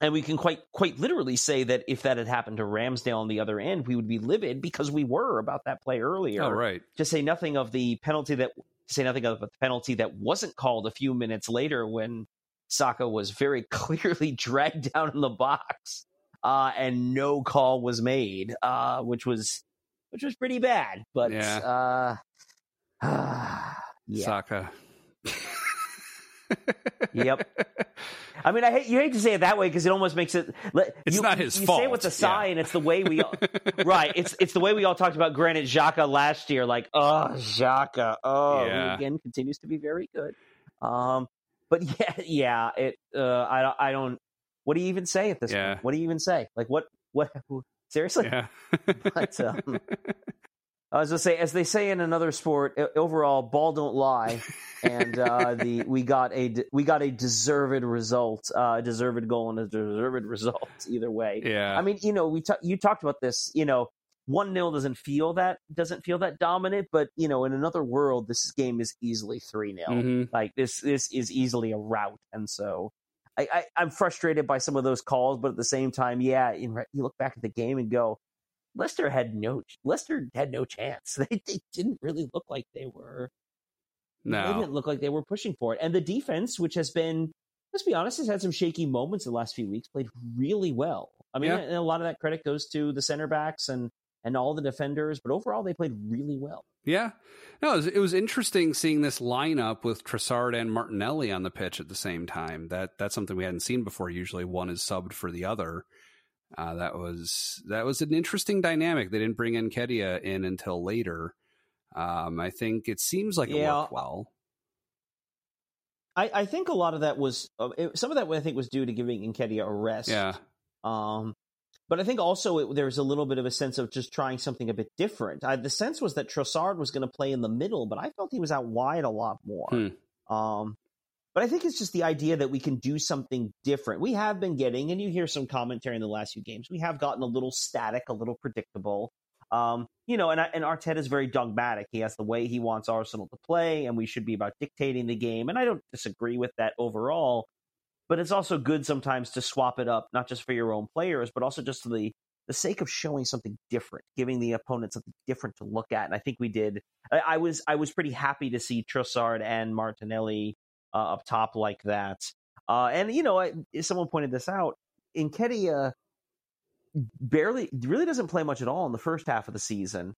and we can quite quite literally say that if that had happened to Ramsdale on the other end, we would be livid because we were about that play earlier. oh right. To say nothing of the penalty that to say nothing of the penalty that wasn't called a few minutes later when Saka was very <laughs> clearly dragged down in the box uh, and no call was made, uh, which was which was pretty bad. But Yeah. uh, <sighs> yeah, Saka. Yep. I mean, I hate you hate to say it that way because it almost makes it. let- It's you- not his you fault. say it with a sigh, Yeah. and it's the way we all, <laughs> right. It's it's the way we all talked about Granit Xhaka last year. Like, oh, Xhaka, oh, Yeah. again continues to be very good. Um, but <laughs> yeah, yeah. It. Uh, I I don't. What do you even say at this Yeah. point? What do you even say? Like, what what? <laughs> Seriously? Yeah. <laughs> But, um, I was gonna say, as they say in another sport, overall, ball don't lie, and uh, <laughs> the we got a we got a deserved result, uh, a deserved goal and a deserved result either way. yeah. I mean, you know, we ta- you talked about this. You know, one 0 doesn't feel that doesn't feel that dominant, but you know, in another world, this game is easily three 0 Mhm. Like this, this is easily a rout, and so. I, I, I'm frustrated by some of those calls, but at the same time, yeah, in, you look back at the game and go, Leicester had no Leicester had no chance. <laughs> They they didn't really look like they were. They No. didn't look like they were pushing for it. And the defense, which has been, let's be honest, has had some shaky moments in the last few weeks, played really well. I mean, Yeah. and a lot of that credit goes to the center backs and and all the defenders, but overall they played really well. Yeah. No, it was, it was interesting seeing this lineup with Trossard and Martinelli on the pitch at the same time. That that's something we hadn't seen before. Usually one is subbed for the other. Uh, that was that was an interesting dynamic. They didn't bring Nketiah in until later. Um, I think it seems like it worked well. I, I think a lot of that was uh, it- some of that I think was due to giving Nketiah a rest. Yeah. Um, but I think also it, there was a little bit of a sense of just trying something a bit different. I, the sense was that Trossard was going to play in the middle, but I felt he was out wide a lot more. Hmm. Um, but I think it's just the idea that we can do something different. We have been getting, and you hear some commentary in the last few games, we have gotten a little static, a little predictable. Um, you know, and and Arteta is very dogmatic. He has the way he wants Arsenal to play, and we should be about dictating the game. And I don't disagree with that overall. But it's also good sometimes to swap it up, not just for your own players, but also just for the the sake of showing something different, giving the opponent something different to look at. And I think we did. I, I was I was pretty happy to see Trossard and Martinelli uh, up top like that. Uh, and you know, I, someone pointed this out. Nketiah barely really doesn't play much at all in the first half of the season.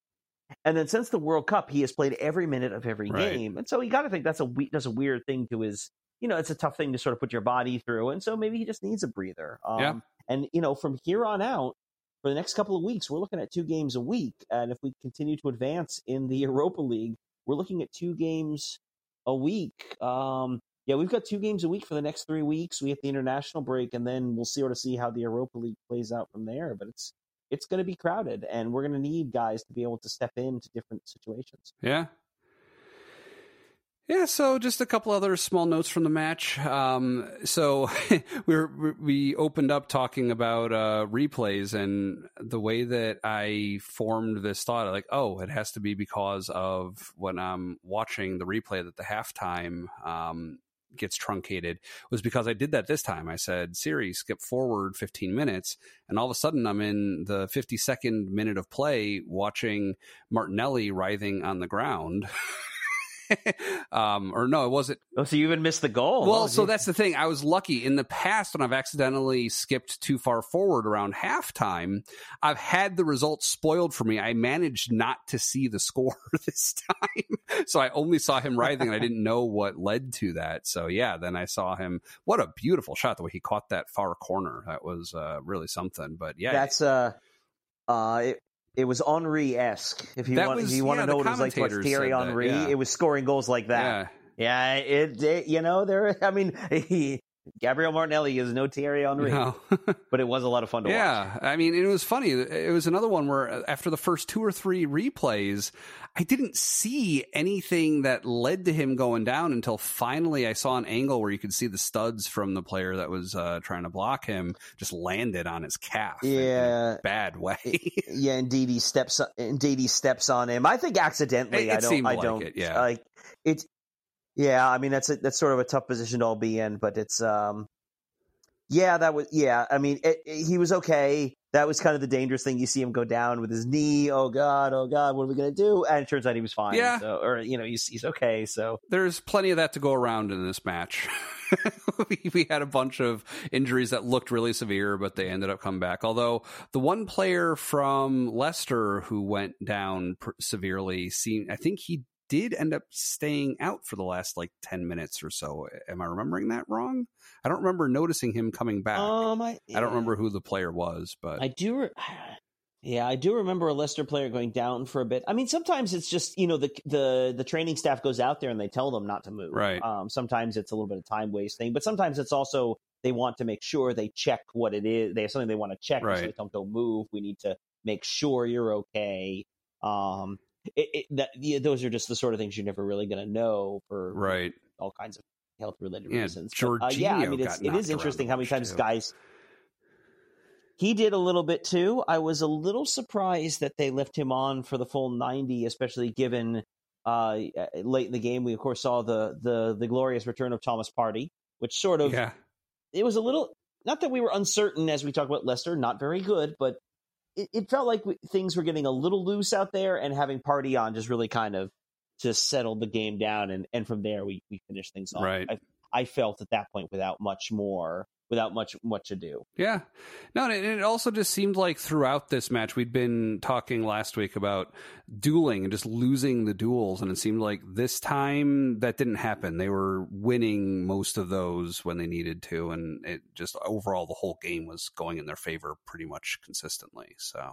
And then since the World Cup, he has played every minute of every Right. game, and so you got to think that's a that's a weird thing to his. You know, it's a tough thing to sort of put your body through, and so maybe he just needs a breather. Um, Yeah. And you know, from here on out, for the next couple of weeks, we're looking at two games a week, and if we continue to advance in the <laughs> Europa League, we're looking at two games a week. Um, yeah, we've got two games a week for the next three weeks. We have the international break, and then we'll sort of see how the Europa League plays out from there. But it's it's going to be crowded, and we're going to need guys to be able to step into different situations. Yeah. Yeah, so just a couple other small notes from the match. Um, so <laughs> we we opened up talking about uh, replays and the way that I formed this thought, like, oh, it has to be because of when I'm watching the replay that the halftime um, gets truncated was because I did that this time. I said, Siri, skip forward 15 minutes. And all of a sudden, I'm in the 52nd minute of play watching Martinelli writhing on the ground. <laughs> <laughs> um, or no, it wasn't. Oh, so you even missed the goal? Well, so that's the thing. I was lucky in the past when I've accidentally skipped too far forward around halftime. I've had the results spoiled for me. I managed not to see the score <laughs> this time, so I only saw him writhing, and I didn't know what led to that. So yeah, then I saw him. What a beautiful shot! The way he caught that far corner, that was uh, really something. But yeah, that's uh, uh, it, it was Henri esque. If you That want, was- if you want yeah, to know what it was like to watch commentators Thierry Henry, yeah. it was scoring goals like that. Yeah, it, it you know there. I mean, <laughs> he, Gabriel Martinelli is no Thierry Henry, no. <laughs> but it was a lot of fun to watch. Yeah, I mean, it was funny. It was another one where uh, after the first two or three replays, I didn't see anything that led to him going down until finally I saw an angle where you could see the studs from the player that was uh, trying to block him just landed on his calf. in a Yeah. bad way. <laughs> Yeah, indeed he steps he steps on him. I think accidentally. It- it I don't. I like don't. it, yeah. Like it's. Yeah, I mean that's a, that's sort of a tough position to all be in, but it's um. Yeah, that was yeah. I mean, it, it- he was okay. That was kind of the dangerous thing. You see him go down with his knee. Oh God, oh God, what are we gonna do? And it turns out he was fine. Yeah. So, or you know, he's he's okay. So There's plenty of that to go around in this match. <laughs> we, we had a bunch of injuries that looked really severe, but they ended up coming back. Although the one player from Leicester who went down pr- severely, seemed, I think he did end up staying out for the last like 10 minutes or so. Am I remembering that wrong? I don't remember noticing him coming back. um, I, I don't remember who the player was, but I do. Re- <sighs> yeah, I do remember a Leicester player going down for a bit. I mean, sometimes it's just you know the the the training staff goes out there and they tell them not to move. Right. Um, sometimes it's a little bit of time wasting, but sometimes it's also they want to make sure they check what it is. They have something they want to check. So Right. they don't go move. We need to make sure you're okay. Um, it, it, that yeah, those are just the sort of things you're never really going to know for right. all kinds of health related Yeah, reasons. But, uh, yeah, I mean, it's, it is interesting how many times too. guys. He did a little bit too. I was a little surprised that they left him on for the full 90, especially given uh, late in the game. We of course saw the the the glorious return of Thomas Partey, which sort of Yeah. it was a little not that we were uncertain as we talk about Leicester, not very good, but it, it felt like we, things were getting a little loose out there, and having Partey on just really kind of just settled the game down, and and from there we we finished things off. Right. I, I felt at that point without much more, without much much ado. Yeah. No, and it, it also just seemed like throughout this match, we'd been talking last week about dueling and just losing the duels. And it seemed like this time that didn't happen. They were winning most of those when they needed to. And it just overall, the whole game was going in their favor pretty much consistently. So,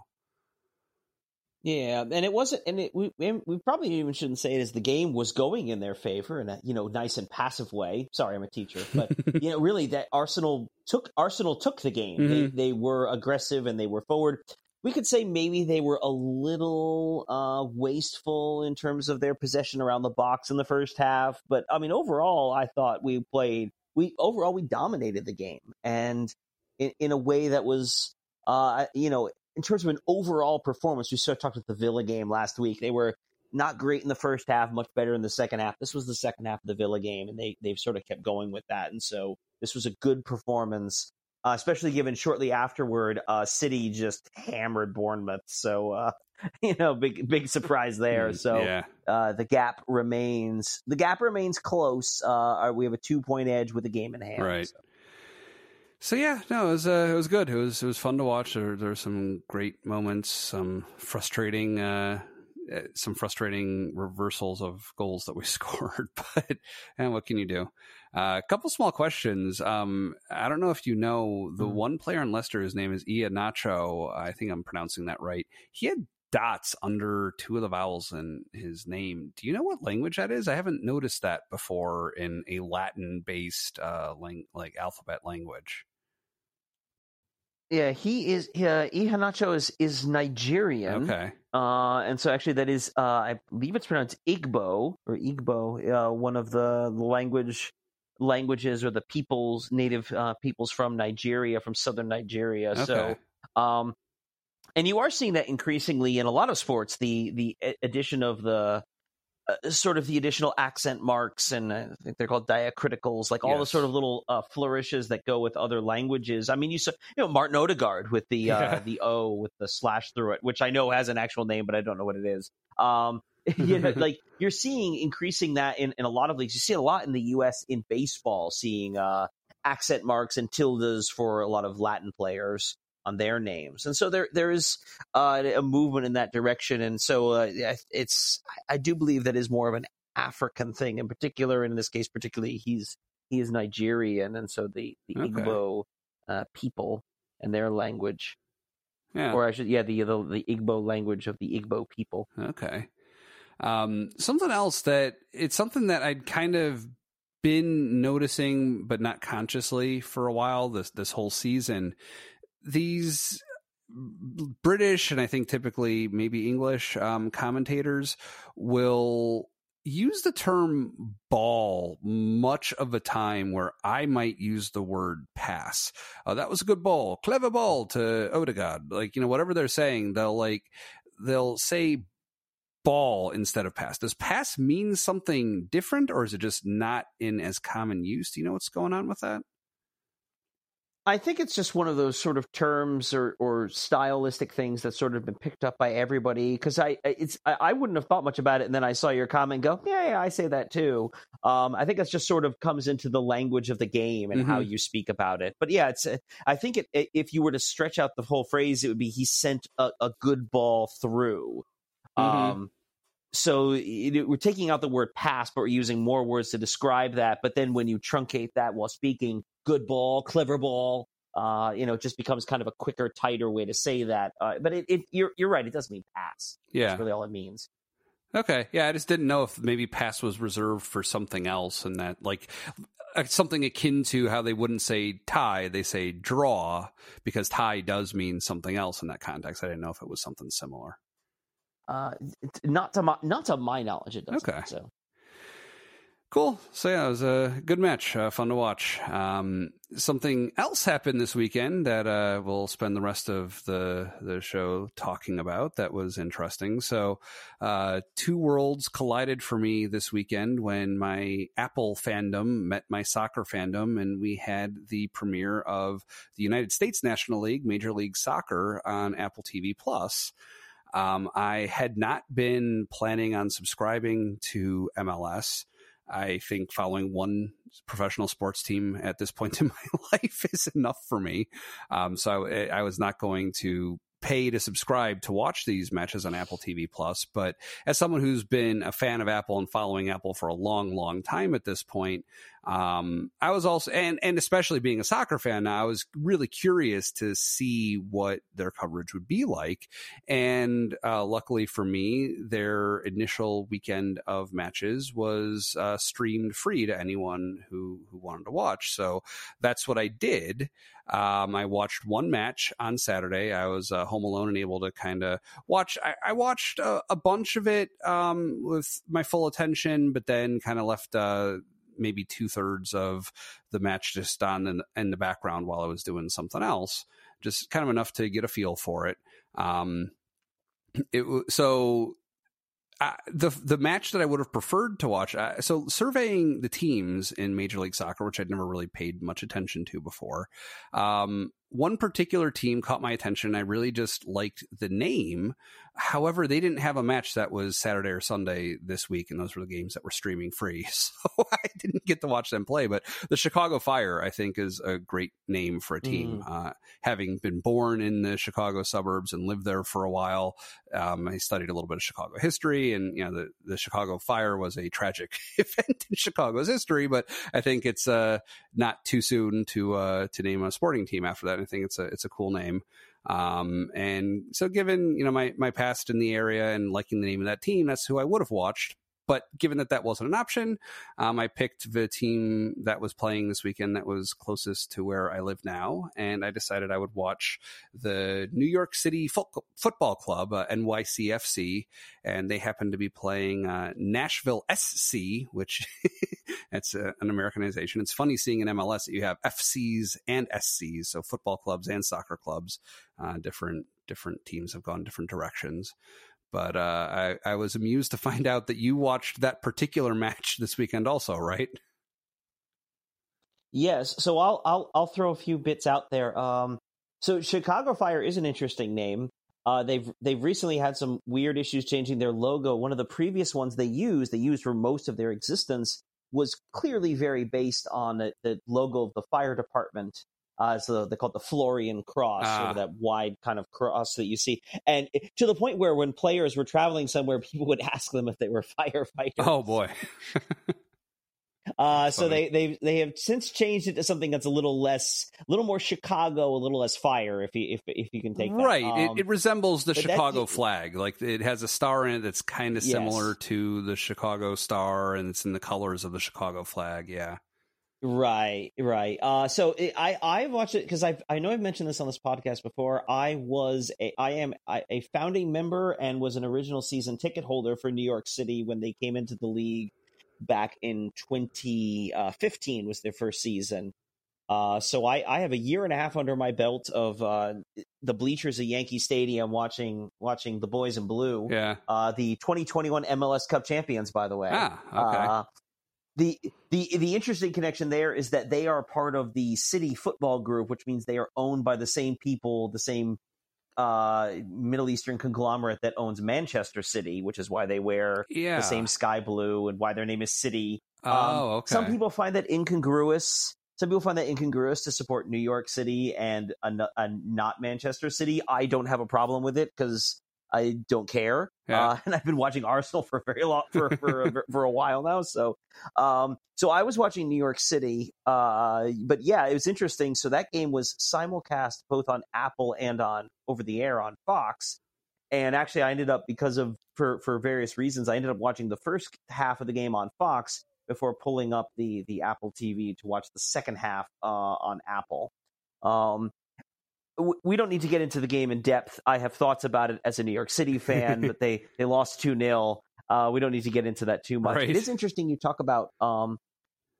Yeah, and it wasn't, and it, we we probably even shouldn't say it as the game was going in their favor in a you know nice and passive way. Sorry, I'm a teacher, but <laughs> you know really that Arsenal took Arsenal took the game. Mm-hmm. They they were aggressive and they were forward. We could say maybe they were a little uh, wasteful in terms of their possession around the box in the first half, but I mean overall, I thought we played we overall we dominated the game and in, in a way that was uh, you know in terms of an overall performance, we sort of talked about the Villa game last week. They were not great in the first half, much better in the second half. This was the second half of the Villa game, and they they've sort of kept going with that. And so this was a good performance, uh, especially given shortly afterward, uh, City just hammered Bournemouth. So uh, <laughs> you know, big big surprise there. mm, So yeah. uh, the gap remains the gap remains close. Uh, we have a two point edge with a game in hand. Right. So- So yeah, no, it was uh, it was good. It was it was fun to watch. There there were some great moments, some frustrating uh, uh, some frustrating reversals of goals that we <laughs> scored. But and what can you do? Uh, a couple small questions. Um, I don't know if you know the Mhm. one player in Leicester. His name is Iheanacho. I think I'm pronouncing that right. He had dots under two of the vowels in his name. Do you know what language that is? I haven't noticed that before in a Latin based uh, lang- like alphabet language. Yeah, he is. Uh, Iheanacho is is Nigerian. Okay. Uh, and so actually, that is, uh, I believe it's pronounced Igbo or Igbo, uh, one of the language languages or the peoples, native uh, peoples from Nigeria, from southern Nigeria. Okay. So, um, and you are seeing that increasingly in a lot of sports. The the addition of the uh, sort of the additional accent marks and I think they're called diacriticals, like all the sort of little uh, flourishes that go with other languages. I mean, you saw, you know, Martin Odegaard with the uh, Yeah. the O with the slash through it, which I know has an actual name, but I don't know what it is. Um, <laughs> you know, <laughs> like you're seeing increasing that in, in a lot of leagues. You see a lot in the U.S. in baseball, seeing uh, accent marks and tildes for a lot of Latin players on their names, and so there there is uh, a movement in that direction. And so uh, it's I do believe that is more of an African thing in particular. And in this case, particularly, he's he is Nigerian, and so the the Okay. Igbo uh, people and their language, Yeah. or I should yeah the, the the Igbo language of the Igbo people. Okay. Um, something else that it's something that I'd kind of been noticing, but not consciously for a while this this whole season. These British and I think typically maybe English um, commentators will use the term ball much of the time where I might use the word pass. Uh, that was a good ball, clever ball to Odegaard. Like, you know, whatever they're saying, they'll like, they'll say ball instead of pass. Does pass mean something different or is it just not in as common use? Do you know what's going on with that? I think it's just one of those sort of terms or, or stylistic things that's sort of been picked up by everybody. Because I it's I, I wouldn't have thought much about it, and then I saw your comment. Go, yeah, yeah, I say that too. Um, I think that's just sort of comes into the language of the game and how you speak about it. But yeah, it's. uh, I think it, if you were to stretch out the whole phrase, it would be he sent a, a good ball through. Mhm. Um, so it, we're taking out the word pass, but we're using more words to describe that. But then when you truncate that while speaking, good ball, clever ball, uh, you know, it just becomes kind of a quicker, tighter way to say that. Uh, but it, it, you're you're right. It doesn't mean pass. Yeah. That's really all it means. Okay. Yeah, I just didn't know if maybe pass was reserved for something else and that like uh, something akin to how they wouldn't say tie, they say draw because tie does mean something else in that context. I didn't know if it was something similar. Uh, not to my not to my knowledge, it doesn't. Okay. So Cool. So yeah, it was a good match, uh, fun to watch. Um, something else happened this weekend that uh, we'll spend the rest of the the show talking about. That was interesting. So, uh, two worlds collided for me this weekend when my Apple fandom met my soccer fandom, and we had the premiere of the United States National League, Major League Soccer, on Apple TV Plus. Um, I had not been planning on subscribing to MLS. I think following one professional sports team at this point <laughs> in my life is enough for me. Um, so I, I was not going to pay to subscribe to watch these matches on Apple TV Plus. But as someone who's been a fan of Apple and following Apple for a long, long time at this point, um, I was also, and, and especially being a soccer fan, I was really curious to see what their coverage would be like. And uh, luckily for me, their initial weekend of matches was uh, streamed free to anyone who, who wanted to watch. So that's what I did. Um, I watched one match on Saturday. I was uh, home alone and able to kind of watch. I, I watched a, a bunch of it um, with my full attention, but then kind of left uh, maybe two thirds of the match just on in, in the background while I was doing something else. Just kind of enough to get a feel for it. Um, it so uh, the the match that I would have preferred to watch. Uh, so surveying the teams in Major League Soccer, which I'd never really paid much attention to before. Um, one particular team caught my attention. I really just liked the name. However, they didn't have a match that was Saturday or Sunday this week, and those were the games that were streaming free. <laughs> So <laughs> I didn't get to watch them play. But the Chicago Fire, I think, is a great name for a team. Uh, having been born in the Chicago suburbs and lived there for a while, um, I studied a little bit of Chicago history, and you know the the Chicago Fire was a tragic <laughs> event in Chicago's history. But I think it's uh, not too soon to uh, to name a sporting team after that. I think it's a it's a cool name. Um, and so given, you know, my, my past in the area and liking the name of that team, that's who I would have watched. But given that that wasn't an option, um, I picked the team that was playing this weekend that was closest to where I live now, and I decided I would watch the New York City Fo- Football Club, uh, NYCFC, and they happen to be playing uh, Nashville SC, which <laughs> that's uh, an Americanization. It's funny seeing in MLS that you have FCs and SCs, so football clubs and soccer clubs. Uh, different different teams have gone different directions. But uh, I, I was amused to find out that you watched that particular match this weekend, also, right? Yes. So I'll I'll I'll throw a few bits out there. Um, so Chicago Fire is an interesting name. Uh, they've they've recently had some weird issues changing their logo. One of the previous ones they used, they used for most of their existence, was clearly very based on the, the logo of the fire department. Uh, so they call it the Florian cross, sort of ah. that wide kind of cross that you see, and to the point where when players were traveling somewhere, people would <laughs> ask them if they were <laughs> firefighters. Oh boy! <laughs> uh, so they they they have since changed it to something that's a little less, a little more Chicago, a little less fire, if you if if you can take that. Right, um, it, it, resembles the Chicago flag. Like it has a star in it that's kind of similar yes. to the Chicago star, and it's in the colors of the Chicago flag. Yeah. Right, right. Uh, so it, I I watched it because I I know I've mentioned this on this podcast before. I was a I am a founding member and was an original season ticket holder for New York City when they came into the league back in 2015 was their first season. Uh, so I, I have a year and a half under my belt of uh, the bleachers at Yankee Stadium watching watching the boys in blue. Yeah. Uh, the 2021 MLS Cup champions, by the way. Ah, okay. The the the interesting connection there is that they are part of the city football group, which means they are owned by the same people, the same uh, Middle Eastern conglomerate that owns Manchester City, which is why they wear yeah. the same sky blue and why their name is City. Oh, um, okay. Some people find that incongruous. Some people find that incongruous to support New York City and a, a not Manchester City. I don't have a problem with it because I don't care. Yeah. Uh, <laughs> and I've been watching Arsenal for very long for for a, <laughs> for a while now. So, um, so I was watching New York City. Uh, but yeah, it was interesting. So that game was simulcast both on Apple and on over the air on Fox. And actually, I ended up because of for for various reasons, I ended up watching the first half of the game on Fox before pulling up the the Apple TV to watch the second half uh, on Apple. Um, we don't need to get into the game in depth. I have thoughts about it as a New York City fan, <laughs> but they they lost two 0 uh, We don't need to get into that too much. Right. It is interesting you talk about, um,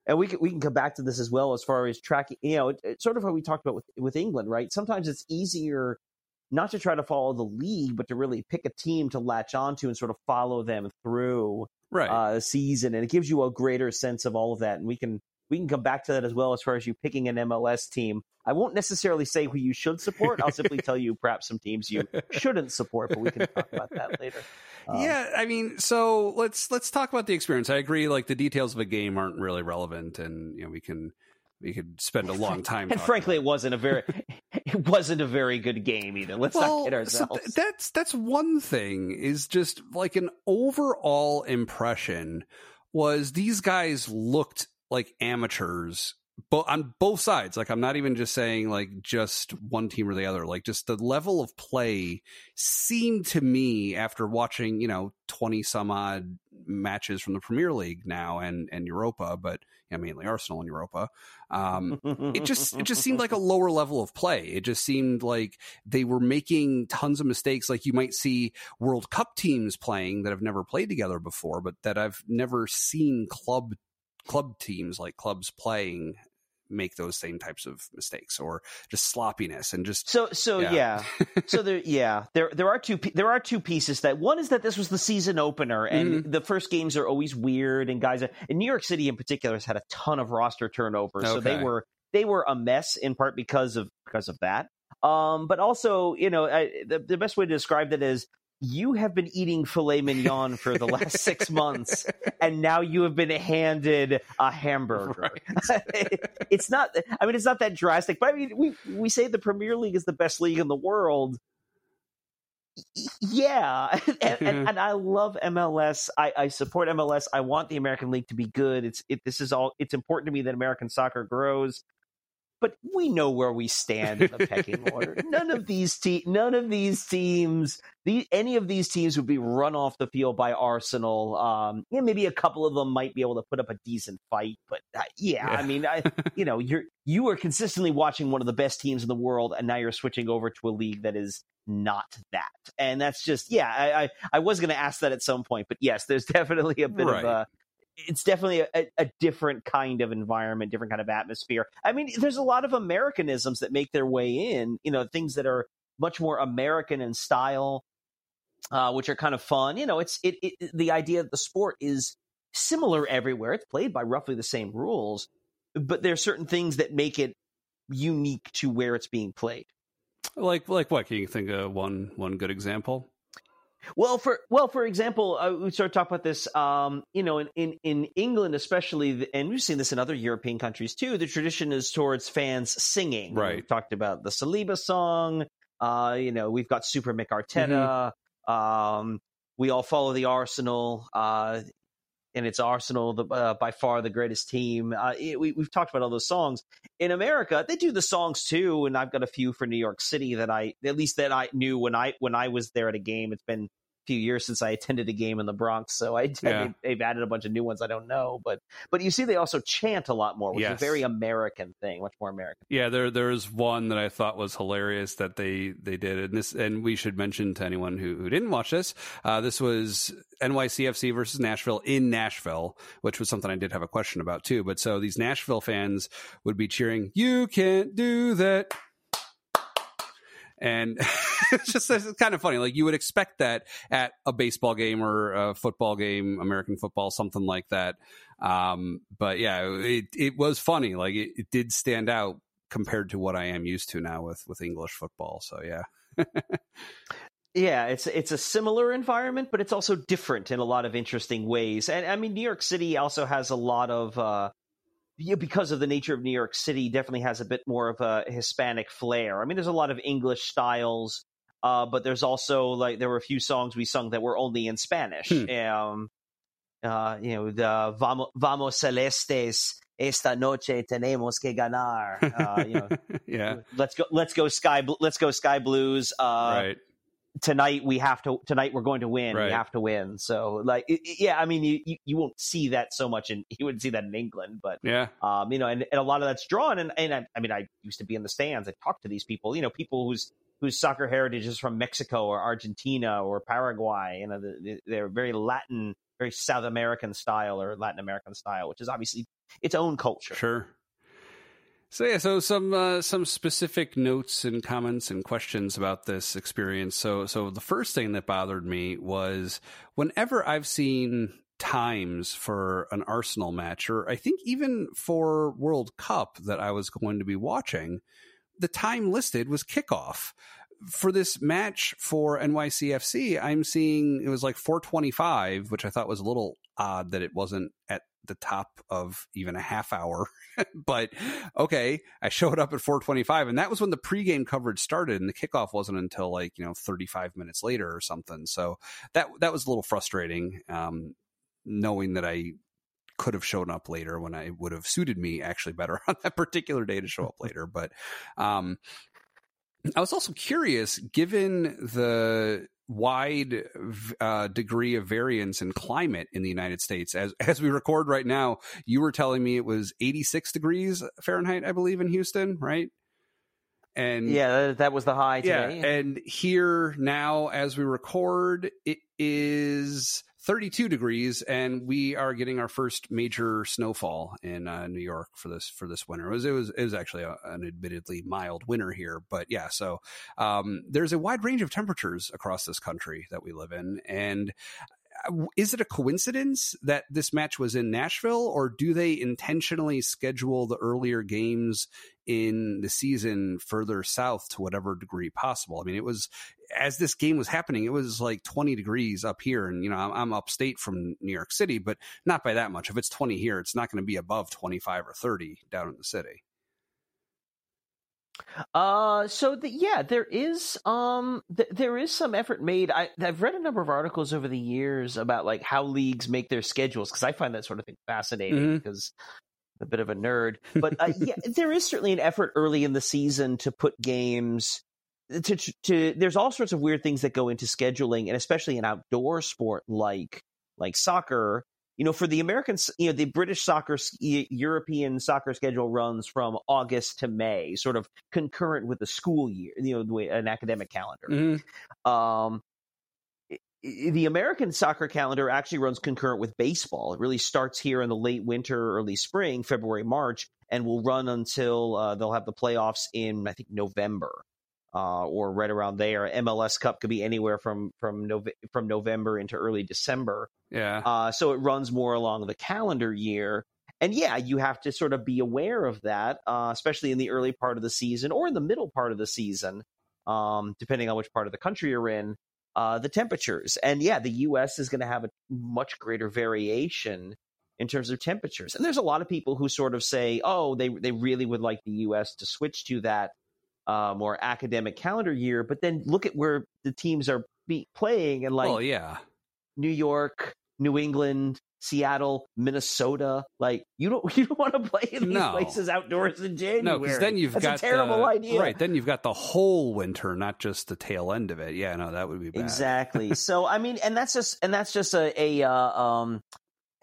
and we can we can come back to this as well as far as tracking. You know, it, it's sort of how we talked about with with England, right? Sometimes it's easier not to try to follow the league, but to really pick a team to latch onto and sort of follow them through right. uh, a season, and it gives you a greater sense of all of that. And we can we can come back to that as well as far as you picking an MLS team. I won't necessarily say who you should support. I'll simply tell you perhaps some teams you shouldn't support, but we can talk about that later. Um, yeah, I mean, so let's let's talk about the experience. I agree. Like the details of a game aren't really relevant, and you know we can we could spend a long time. <laughs> and frankly, it wasn't a very <laughs> it wasn't a very good game either. Let's well, not kid ourselves. So th- that's that's one thing. Is just like an overall impression was these guys looked like amateurs but on both sides. Like i'm not even just saying like just one team or the other. Like just the level of play seemed to me after watching you know 20 some odd matches from the premier league now and and europa but yeah, mainly arsenal and europa um it just it just seemed like a <laughs> lower level of play. It just seemed like they were making tons of mistakes. Like you might see world cup teams playing that have never played together before but that i've never seen club club teams like clubs playing make those same types of mistakes or just sloppiness and just so so yeah, yeah. <laughs> so there yeah there there are two there are two pieces that one is that this was the season opener and mm-hmm. the first games are always weird and guys in New York City in particular has had a ton of roster turnover okay. so they were they were a mess in part because of because of that um, but also, you know, I, the, the best way to describe that is you have been eating filet mignon for the last six <laughs> months, and now you have been handed a hamburger. Right. <laughs> it's not. I mean, it's not that drastic, but I mean, we we say the Premier League is the best league in the world. Yeah, <laughs> and, and, mm-hmm. and, I love MLS. I, I, support MLS. I want the American League to be good. It's it. This is all. It's important to me that American soccer grows. But we know where we stand in the pecking order. <laughs> None of these te- none of these teams, the, any of these teams would be run off the field by Arsenal. Um, yeah, maybe a couple of them might be able to put up a decent fight, but uh, yeah, yeah, I mean, I, <laughs> you know, you're you are consistently watching one of the best teams in the world, and now you're switching over to a league that is not that, and that's just yeah. I I, I was going to ask that at some point, but yes, there's <laughs> definitely a bit right. of a it's definitely a, a, different kind of environment, different kind of atmosphere. I mean, there's a lot of Americanisms that make their way in, you know, things that are much more American in style, uh, which are kind of fun. You know, it's it, it the idea that the sport is similar everywhere. It's played by roughly the same rules, but there are certain things that make it unique to where it's being played. Like like what? Can you think of one one good example? Well, for well, for example, uh, we started talking about this. Um, you know, in, in in England, especially, and we've seen this in other European countries too. The tradition is towards fans singing. Right. We've talked about the Saliba song. Uh, you know, we've got Super Mick Arteta. Mm-hmm. Um, we all follow the Arsenal. Uh, and it's Arsenal, the, uh, by far the greatest team. Uh, it, we, have talked about all those songs. In America, they do the songs too, and I've got a few for New York City that I, at least that I knew when I when I was there at a game. It's been few years since I attended a game in the Bronx, so I <laughs> yeah. they've added a bunch of new ones I don't know, but but you see they also chant a lot more, which yes. is a very American thing, much more American. Yeah, there there's one that I thought was hilarious that they they did, and this and we should mention to anyone who who didn't watch this, uh, this was NYCFC versus Nashville in Nashville, which was something I did have a question about too. But so these Nashville fans would be cheering, "You can't do that." And <laughs> it's just it's kind of funny. Like you would expect that at a baseball game or a football game, American football, something like that. Um, but yeah, it it was funny. Like it, it did stand out compared to what I am used to now with with English football. So yeah. Yeah, it's it's a similar environment, but it's also different in a lot of interesting ways. And I mean, New York City also has a lot of uh, because of the nature of New York City, definitely has a bit more of a Hispanic flair. I mean, there's a lot of English styles, uh, but there's also like there were a few songs we sung that were only in Spanish. Hmm. Um, uh, you know, the Vamos, Vamos Celestes. Esta noche tenemos que ganar. Uh, you know, <laughs> yeah. Let's go. Let's go. Sky. Let's go. Sky Blues. Uh, right tonight we have to tonight we're going to win right. we have to win. So like it, yeah i mean you, you, you won't see that so much and <laughs> you wouldn't see that in england but yeah. um you know and, and a lot of that's drawn. And and I, I, mean i used to be in the stands. I talked to these people you know people whose whose soccer heritage is from mexico or argentina or paraguay you know they're very latin very south american style or latin american style which is obviously its own culture. Sure so yeah, so some uh, some specific notes and comments and questions about this experience. So so the first thing that bothered me was whenever I've seen times for an Arsenal match, or I think even for World Cup that I was going to be watching, the time listed was kickoff. For this match for NYCFC, I'm seeing it was like 425, which I thought was a little odd that it wasn't at the top of even a half hour. <laughs> but okay, I showed up at 425 and that was when the pregame coverage started and the kickoff wasn't until like, you know, 35 minutes later or something. So that that was a little frustrating um, knowing that I could have shown up later when I would have suited me actually better <laughs> on that particular day to show up later. But um, I was also curious, given the wide uh, degree of variance in climate in the United States. As <laughs> as we record right now, you were telling me it was 86 degrees Fahrenheit, I believe, in Houston, right? And yeah, that was the high today. Yeah, and here now, as we record, it is 32 degrees, and we are getting our first major snowfall in uh, New York for this for this winter. It was it was, it was actually a, an admittedly mild winter here, but yeah. So um, there's a wide range of temperatures across this country that we live in, and uh, is it a coincidence that this match was in Nashville, or do they intentionally schedule the earlier games in the season further south to whatever degree possible? I mean, it was as this game was happening, it was like 20 degrees up here. And, you know, I'm, I'm upstate from New York City, but not by that much. If it's 20 here, it's not going to be above 25 or 30 down in the city. Uh, so the, yeah, there is um, th- there is some effort made. I, I've read a number of articles over the years about like how leagues make their schedules because I find that sort of thing fascinating mm-hmm. A bit of a nerd, but uh, <laughs> yeah, there is certainly an effort early in the season to put games. To, to there's all sorts of weird things that go into scheduling, and especially an outdoor sport like like soccer. You know, for the Americans, you know, the British soccer, European soccer schedule runs from August to May, sort of concurrent with the school year, you know, the way an academic calendar. Mm-hmm. Um, the American soccer calendar actually runs concurrent with baseball. It really starts here in the late winter, early spring, February, March, and will run until uh, they'll have the playoffs in I think November uh, or right around there. MLS Cup could be anywhere from from Nove- from November into early December. Yeah. Uh, so it runs more along the calendar year. And yeah, you have to sort of be aware of that, uh, especially in the early part of the season or in the middle part of the season, um, depending on which part of the country you're in uh, the temperatures. And yeah, the U.S. is going to have a much greater variation in terms of temperatures. And there's a lot of people who sort of say, oh, they they really would like the U.S. to switch to that uh, more academic calendar year. But then look at where the teams are be- playing, and like, well, yeah, New York, New England, Seattle, Minnesota. Like you don't <laughs> you don't want to play in these no. places outdoors in January. No, because then you've That's got a terrible the, idea. Right, then you've got the whole winter, not just the tail end of it. Yeah, no, that would be bad. Exactly. <laughs> so I mean, and that's just and that's just a, a uh, um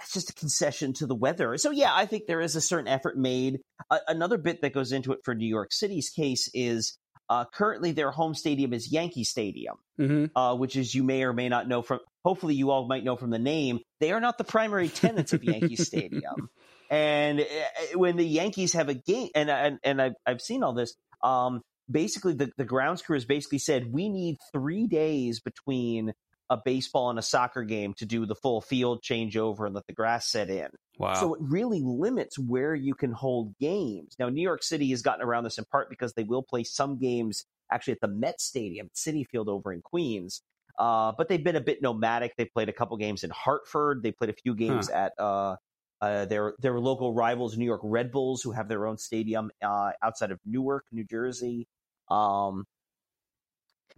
it's just a concession to the weather. So yeah, I think there is a certain effort made. Uh, another bit that goes into it for New York City's case is uh, currently, their home stadium is Yankee Stadium, mm-hmm. uh, which is you may or may not know from. Hopefully, you all might know from the name. They are not the primary tenants of Yankee <laughs> Stadium. And uh, when the Yankees have a game, and and, and I've, I've seen all this. Um, basically, the the grounds crew has basically said we need three days between a baseball and a soccer game to do the full field changeover and let the grass set in. Wow. So it really limits where you can hold games. Now, New York City has gotten around this in part because they will play some games actually at the Met Stadium, Citi Field over in Queens. Uh, but they've been a bit nomadic. They played a couple games in Hartford. They played a few games huh. at uh, uh, their their local rivals, New York Red Bulls, who have their own stadium uh, outside of Newark, New Jersey. Um,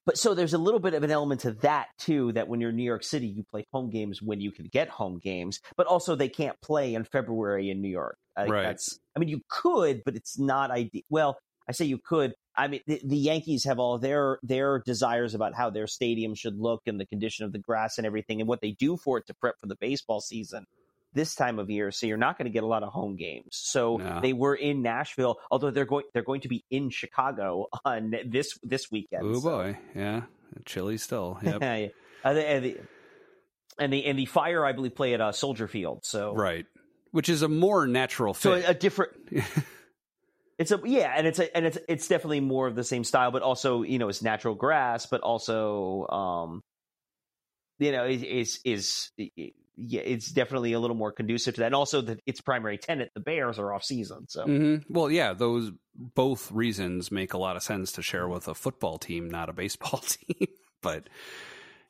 but so there's a little bit of an element to that too. That when you're in New York City, you play home games when you can get home games, but also they can't play in February in New York. I right. That's, I mean, you could, but it's not ideal. Well, I say you could. I mean, the, the, Yankees have all their their desires about how their stadium should look and the condition of the grass and everything, and what they do for it to prep for the baseball season this time of year, so you're not going to get a lot of home games. So no. they were in Nashville, although they're going they're going to be in Chicago <laughs> on this this weekend. Oh so. boy, yeah, chilly still. <laughs> Yep. yeah. and, the, and, the, and the and the Fire, I believe, play at uh, Soldier Field. So right, which is a more natural fit. So a different. <laughs> It's a yeah, and it's a and it's it's definitely more of the same style, but also you know it's natural grass, but also um, you know is is yeah, it's definitely a little more conducive to that. And also that its primary tenant, the Bears, are off season. So mm-hmm. well, yeah, those both reasons make a lot of sense to share with a football team, not a <laughs> baseball team. but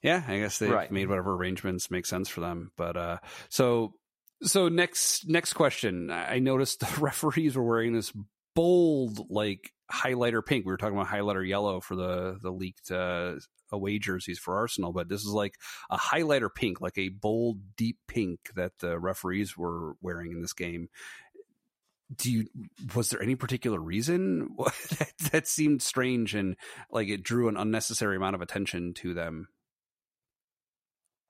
yeah, I guess they've right. made whatever arrangements make sense for them. But uh, so so next next question. I noticed the <laughs> referees were wearing this bold like highlighter pink. We were talking about highlighter yellow for the the leaked uh, away jerseys for Arsenal, but this is like a highlighter pink, like a bold, deep pink that the referees were wearing in this game. Do you was there any particular reason <laughs> that, that seemed strange and like it drew an unnecessary amount of attention to them?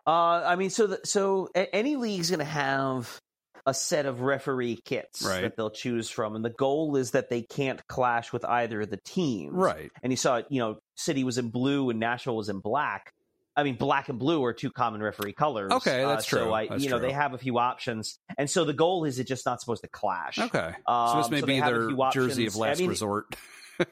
Uh, I mean, so the, so any league's going to have a set of referee kits right. that they'll choose from, and the goal is that they can't clash with either of the teams. Right. And you saw, you know, City was in blue and Nashville was in black. I mean, black and blue are two common referee colors. Okay, that's uh, true. So I, that's you know, true. they have a few options, and so the goal is it's just not supposed to clash. Okay, um, so this may so be their jersey of last I mean, resort. <laughs>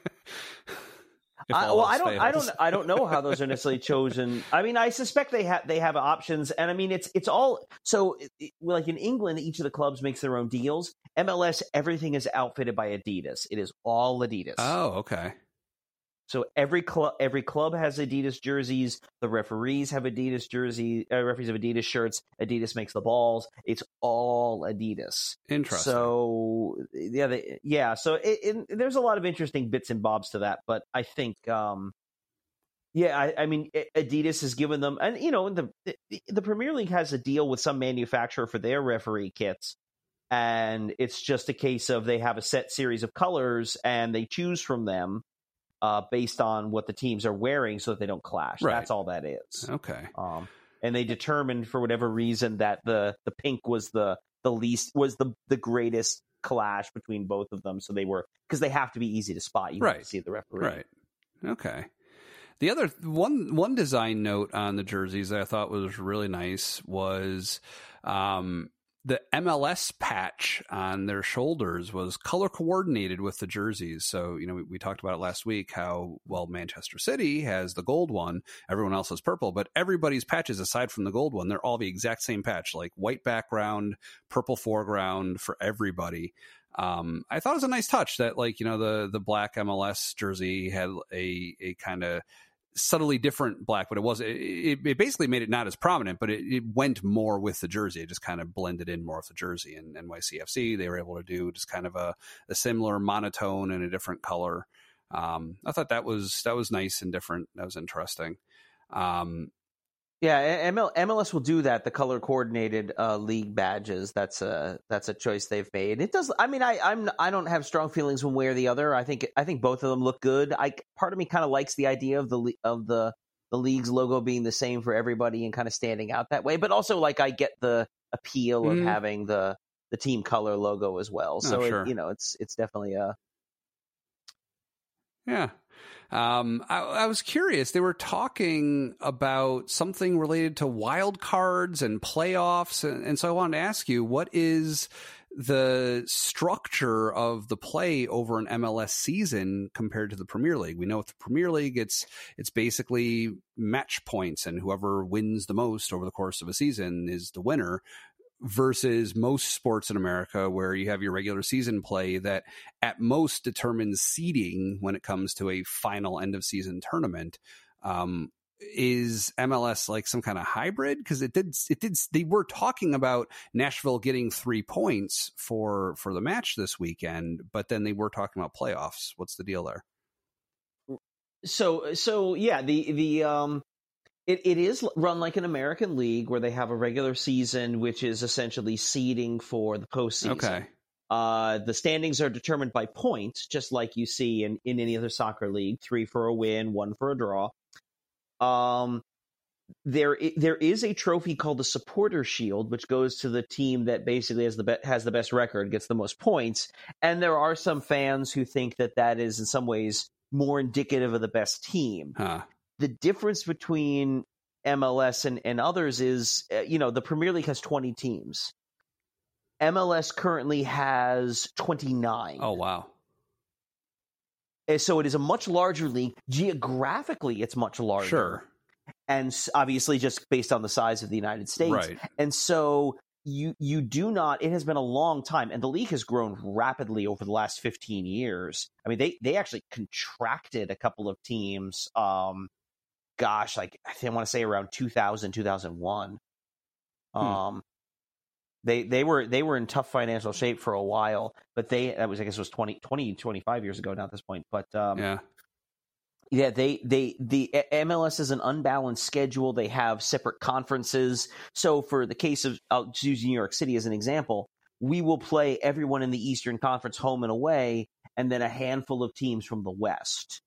I, well, I don't, fails. I don't, I don't know how those are necessarily <laughs> chosen. I mean, I suspect they have they have options, and I mean, it's it's all so. It, like in England, each of the clubs makes their own deals. MLS, everything is outfitted by Adidas. It is all Adidas. Oh, okay. So every club every club has Adidas jerseys. The referees have Adidas jersey. Uh, referees have Adidas shirts. Adidas makes the balls. It's all Adidas. Interesting. So yeah, they, yeah. So it, it, there's a lot of interesting bits and bobs to that, but I think. Um, yeah, I, I, mean, Adidas has given them, and you know, the, the the Premier League has a deal with some manufacturer for their referee kits, and it's just a case of they have a set series of colors and they choose from them uh, based on what the teams are wearing so that they don't clash. Right. That's all that is. Okay. Um, and they determined for whatever reason that the the pink was the the least was the the greatest clash between both of them. So they were because they have to be easy to spot. You have Right. to see the referee. Right. Okay. The other one one design note on the jerseys that I thought was really nice was um, the MLS patch on their shoulders was color coordinated with the jerseys. So you know we, we talked about it last week how well Manchester City has the gold one, everyone else is purple, but everybody's patches aside from the gold one, they're all the exact same patch, like white background, purple foreground for everybody um, I thought it was a nice touch that like you know the the black MLS jersey had a a kind of subtly different black, but it was it, it basically made it not as prominent, but it, it went more with the jersey. It just kind of blended in more with the jersey. And NYCFC they were able to do just kind of a, a similar monotone and a different color. Um, I thought that was that was nice and different. That was interesting. Um, Yeah, ML, MLS will do that. The color coordinated uh, league badges. That's a that's a choice they've made. It does. I mean, I I'm I don't have strong feelings one way or the other. I think I think both of them look good. I part of me kind of likes the idea of the of the the league's logo being the same for everybody and kind of standing out that way. But also, like, I get the appeal of Mhm. having the the team color logo as well. Oh, So sure. it, you know, it's it's definitely a Yeah. Um, I, I was curious. They were talking about something related to wild cards and playoffs. And, and so I wanted to ask you what is the structure of the play over an MLS season compared to the Premier League? We know with the Premier League, it's, it's basically match points, and whoever wins the most over the course of a season is the winner versus most sports in America where you have your regular season play that at most determines seeding when it comes to a final end of season tournament. Um, is MLS like some kind of hybrid? Because it did, it did. They were talking about Nashville getting three points for for the match this weekend, but then they were talking about playoffs. What's the deal there? so so yeah the the um it, it is run like an American league where they have a regular season, which is essentially seeding for the postseason. Okay, Uh, the standings are determined by points, just like you see in, in any other soccer league: three for a win, one for a draw. Um, there there is a trophy called the Supporter Shield, which goes to the team that basically has the be- has the best record, gets the most points. And there are some fans who think that that is in some ways more indicative of the best team huh? The difference between MLS and, and others is, uh, you know, the Premier League has 20 teams. MLS currently has 29. Oh wow, And so it is a much larger league. Geographically, it's much larger. sure, And obviously, just based on the size of the United States. right, And so you you do not it has been a long time and the league has grown rapidly over the last 15 years i mean they they actually contracted a couple of teams um gosh like i want to say around 2000 2001 Hmm. um they they were they were in tough financial shape for a while but they that was i guess it was 20 20 25 years ago now at this point but um yeah, yeah, they they the MLS is an unbalanced schedule. They have separate conferences. So for the case of I'll just use New York City as an example, we will play everyone in the Eastern Conference home and away, and then a handful of teams from the West.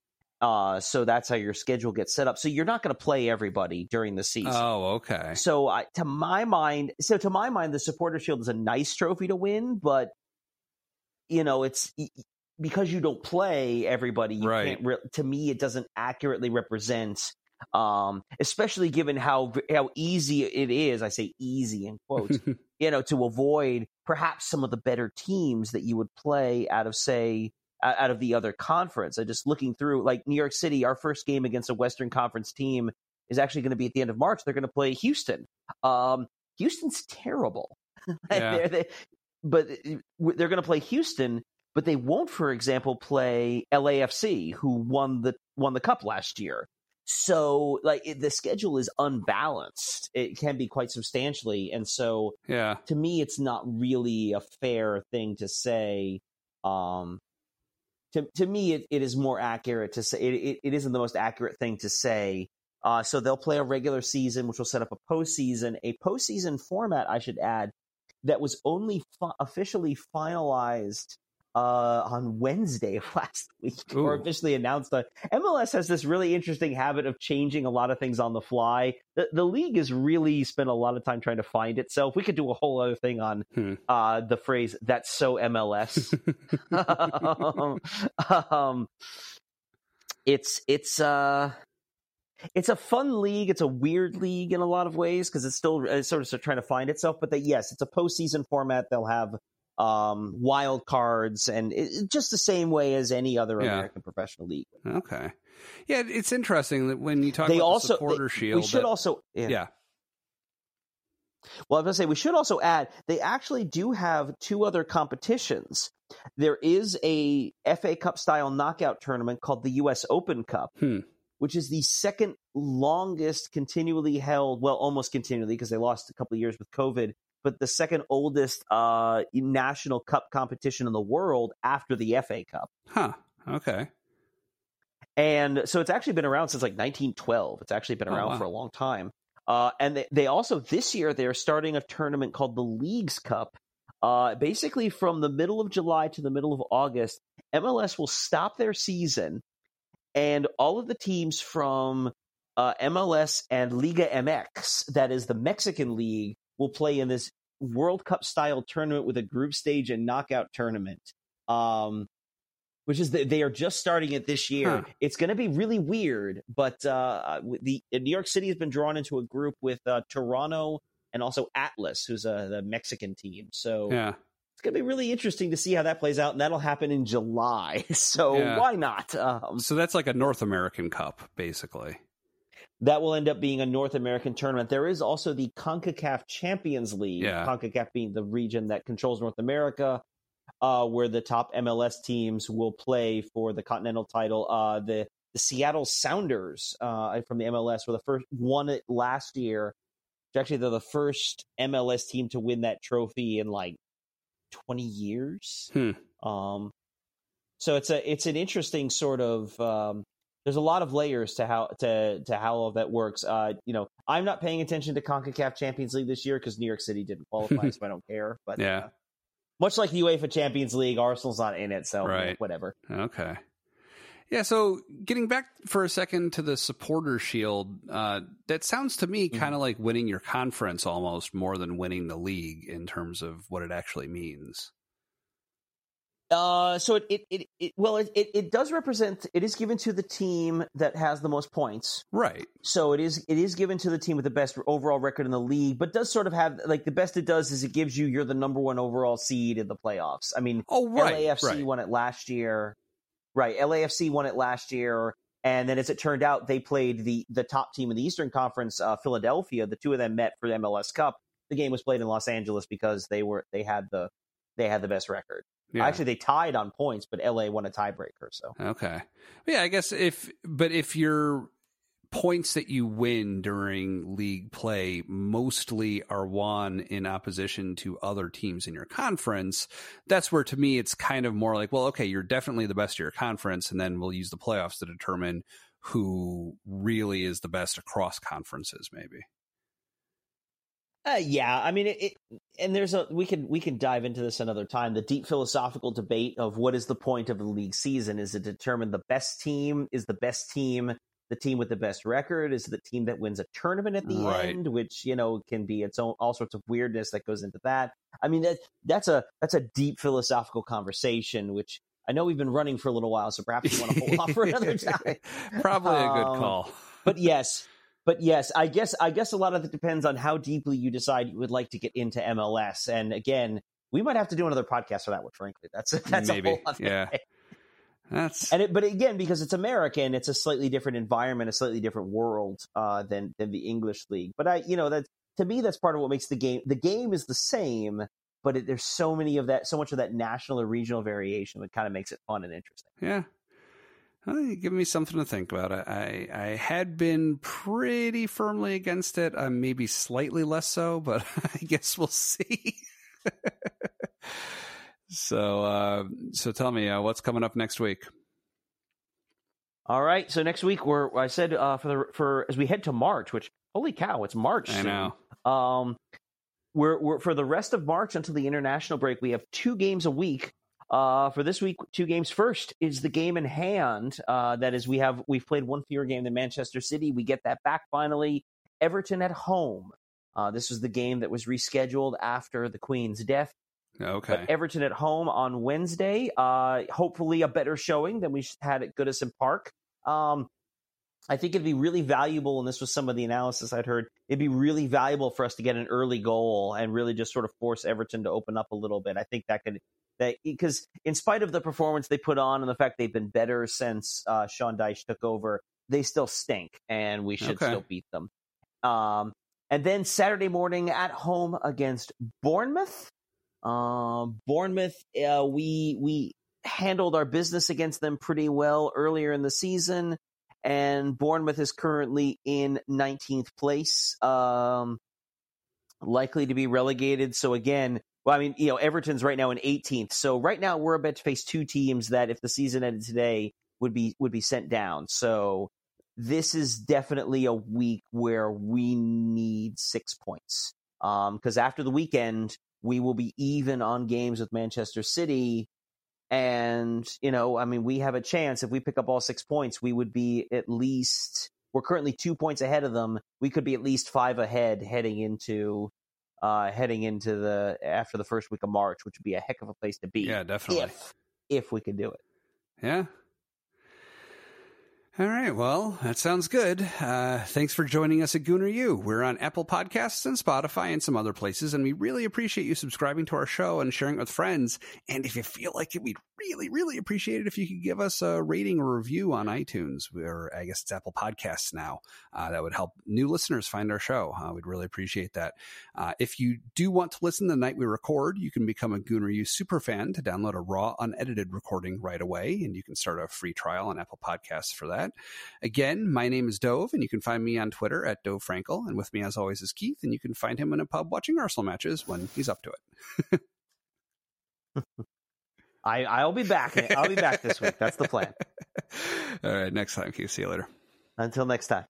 Uh, so that's how your schedule gets set up. So you're not going to play everybody during the season. oh okay, So I, to my mind, so to my mind, the Supporter Shield is a nice trophy to win, but you know, it's because you don't play everybody. You Right. can't. Re- to me, it doesn't accurately represent, um, especially given how how easy it is. I say easy in quotes. <laughs> you know, to avoid perhaps some of the better teams that you would play out of say out of the other conference. I just looking through like New York City, our first game against a Western Conference team is actually going to be at the end of March. They're going to play Houston. Um, Houston's terrible. <laughs> Yeah. They're- they- but they're going to play Houston, but they won't, for example, play LAFC, who won the won the cup last year. So, like, it, the schedule is unbalanced. It can be quite substantially, and so yeah, to me, it's not really a fair thing to say. Um, to to me, it, it is more accurate to say it, it, it isn't the most accurate thing to say. Uh, so they'll play a regular season, which will set up a postseason. A postseason format, I should add, that was only fi- officially finalized uh, on Wednesday of <laughs> last week, Ooh. or officially announced. MLS has this really interesting habit of changing a lot of things on the fly. The, the league has really spent a lot of time trying to find itself. We could do a whole other thing on hmm. uh, the phrase "that's so MLS." <laughs> um, um, it's it's uh it's a fun league. It's a weird league in a lot of ways because it's still it's sort of trying to find itself. But that yes, it's a postseason format. They'll have um, wild cards and it, just the same way as any other yeah. American professional league. Okay, yeah, it's interesting that when you talk they about also, the supporter they, shield, we should that, also yeah. yeah. Well, I was going to say we should also add they actually do have two other competitions. There is a FA Cup style knockout tournament called the U.S. Open Cup, hmm. which is the second longest continually held, well, almost continually because they lost a couple of years with COVID, but the second oldest uh, national cup competition in the world after the FA Cup. Huh. Okay. And so it's actually been around since like 1912. It's actually been oh, around oh, wow. for a long time. Uh, and they, they, also this year they're starting a tournament called the Leagues Cup. Uh, basically, from the middle of July to the middle of August, MLS will stop their season, and all of the teams from uh, MLS and Liga MX, that is the Mexican league, will play in this World Cup style tournament with a group stage and knockout tournament. Um, which is the, they are just starting it this year. Huh. It's going to be really weird, but uh, the New York City has been drawn into a group with uh, Toronto and also Atlas, who's a the Mexican team. So yeah. it's going to be really interesting to see how that plays out, and that'll happen in July. <laughs> So yeah. why not? Um, so that's like a North American Cup, basically that will end up being a North American tournament. There is also the CONCACAF Champions League, yeah. CONCACAF being the region that controls North America, uh, where the top MLS teams will play for the continental title. Uh, the the Seattle Sounders uh, from the MLS were the first won it last year. Actually, they're the first MLS team to win that trophy in like twenty years. Hmm. Um, so it's a it's an interesting sort of um, there's a lot of layers to how to to how all that works. Uh, you know, I'm not paying attention to Concacaf Champions League this year because New York City didn't qualify, <laughs> so I don't care. But yeah, uh, much like the UEFA Champions League, Arsenal's not in it, so right. whatever. Okay. Yeah, so getting back for a second to the supporter shield, uh, that sounds to me mm-hmm. kind of like winning your conference almost more than winning the league in terms of what it actually means. Uh, so it, it, it, it well, it, it, it, does represent, it is given to the team that has the most points. Right. So it is, it is given to the team with the best overall record in the league, but does sort of have, like, the best it does is it gives you, you're the number one overall seed in the playoffs. I mean, oh, right, LAFC right. won it last year. Right. LAFC won it last year. And then as it turned out, they played the, the top team in the Eastern Conference, uh, Philadelphia. The two of them met for the MLS Cup. The game was played in Los Angeles because they were, they had the, they had the best record. Yeah. Actually, they tied on points, but LA won a tiebreaker. So okay, yeah, I guess if but if your points that you win during league play mostly are won in opposition to other teams in your conference, that's where to me it's kind of more like, well, okay, you're definitely the best of your conference, and then we'll use the playoffs to determine who really is the best across conferences, maybe. Uh, yeah, I mean, it, it, and there's a we can we can dive into this another time. The deep philosophical debate of what is the point of the league season is to determine the best team is the best team, the team with the best record is the team that wins a tournament at the right. end, which you know can be its own all sorts of weirdness that goes into that. I mean, that that's a that's a deep philosophical conversation, which I know we've been running for a little while, so perhaps you want to hold off for another <laughs> time. Probably a good um, call. but yes, but yes, I guess I guess a lot of it depends on how deeply you decide you would like to get into MLS. And again, we might have to do another podcast for that one. Frankly, that's <laughs> that's Maybe. a whole other yeah. Thing. That's and it, but again, because it's American, it's a slightly different environment, a slightly different world uh, than than the English league. But I, you know, that to me, that's part of what makes the game. The game is the same, but it, there's so many of that, so much of that national or regional variation that kind of makes it fun and interesting. Yeah, well, give me something to think about. I, I, I had been pretty firmly against it. Uh, maybe slightly less so, but <laughs> I guess we'll see. <laughs> so, uh, so tell me, uh, what's coming up next week? All right. So next week, we're I said uh, for the for as we head to March, which holy cow, it's March. I know. Um, we're, we're for the rest of March until the international break. We have two games a week. Uh, for this week, two games. First is the game in hand. Uh, that is, we have we've played one fewer game than Manchester City. We get that back finally. Everton at home. Uh, this was the game that was rescheduled after the Queen's death. Okay. But Everton at home on Wednesday. Uh, hopefully, a better showing than we had at Goodison Park. Um, I think it'd be really valuable, and this was some of the analysis I'd heard. It'd be really valuable for us to get an early goal and really just sort of force Everton to open up a little bit. I think that could that because in spite of the performance they put on and the fact they've been better since uh, Sean Dyche took over, they still stink, and we should Okay. still beat them. Um, and then Saturday morning at home against Bournemouth. Um, Bournemouth, uh, we we handled our business against them pretty well earlier in the season, and Bournemouth is currently in 19th place, um, likely to be relegated. So again, well, I mean, you know, Everton's right now in 18th. So right now we're about to face two teams that, if the season ended today, would be would be sent down. So this is definitely a week where we need six points. Um, because after the weekend, we will be even on games with Manchester City. And, you know, I mean, we have a chance. If we pick up all six points, we would be at least, we're currently two points ahead of them. We could be at least five ahead heading into. Uh, heading into the after the first week of March, which would be a heck of a place to be. Yeah, definitely. If if we could do it. Yeah. All right. Well, that sounds good. Uh, thanks for joining us at Gooner U. We're on Apple Podcasts and Spotify and some other places, and we really appreciate you subscribing to our show and sharing it with friends. And if you feel like it, we'd really, really appreciate it if you could give us a rating or review on iTunes, or I guess it's Apple Podcasts now. Uh, that would help new listeners find our show. Uh, we'd really appreciate that. Uh, if you do want to listen the night we record, you can become a Gooner U super fan to download a raw, unedited recording right away, and you can start a free trial on Apple Podcasts for that. Again, my name is Dov, and you can find me on Twitter at Dov Frankel, and with me as always is Keith, and you can find him in a pub watching Arsenal matches when he's up to it. <laughs> I I'll be back. I'll be back this week. That's the plan. <laughs> All right, next time, Keith. See you later. Until next time.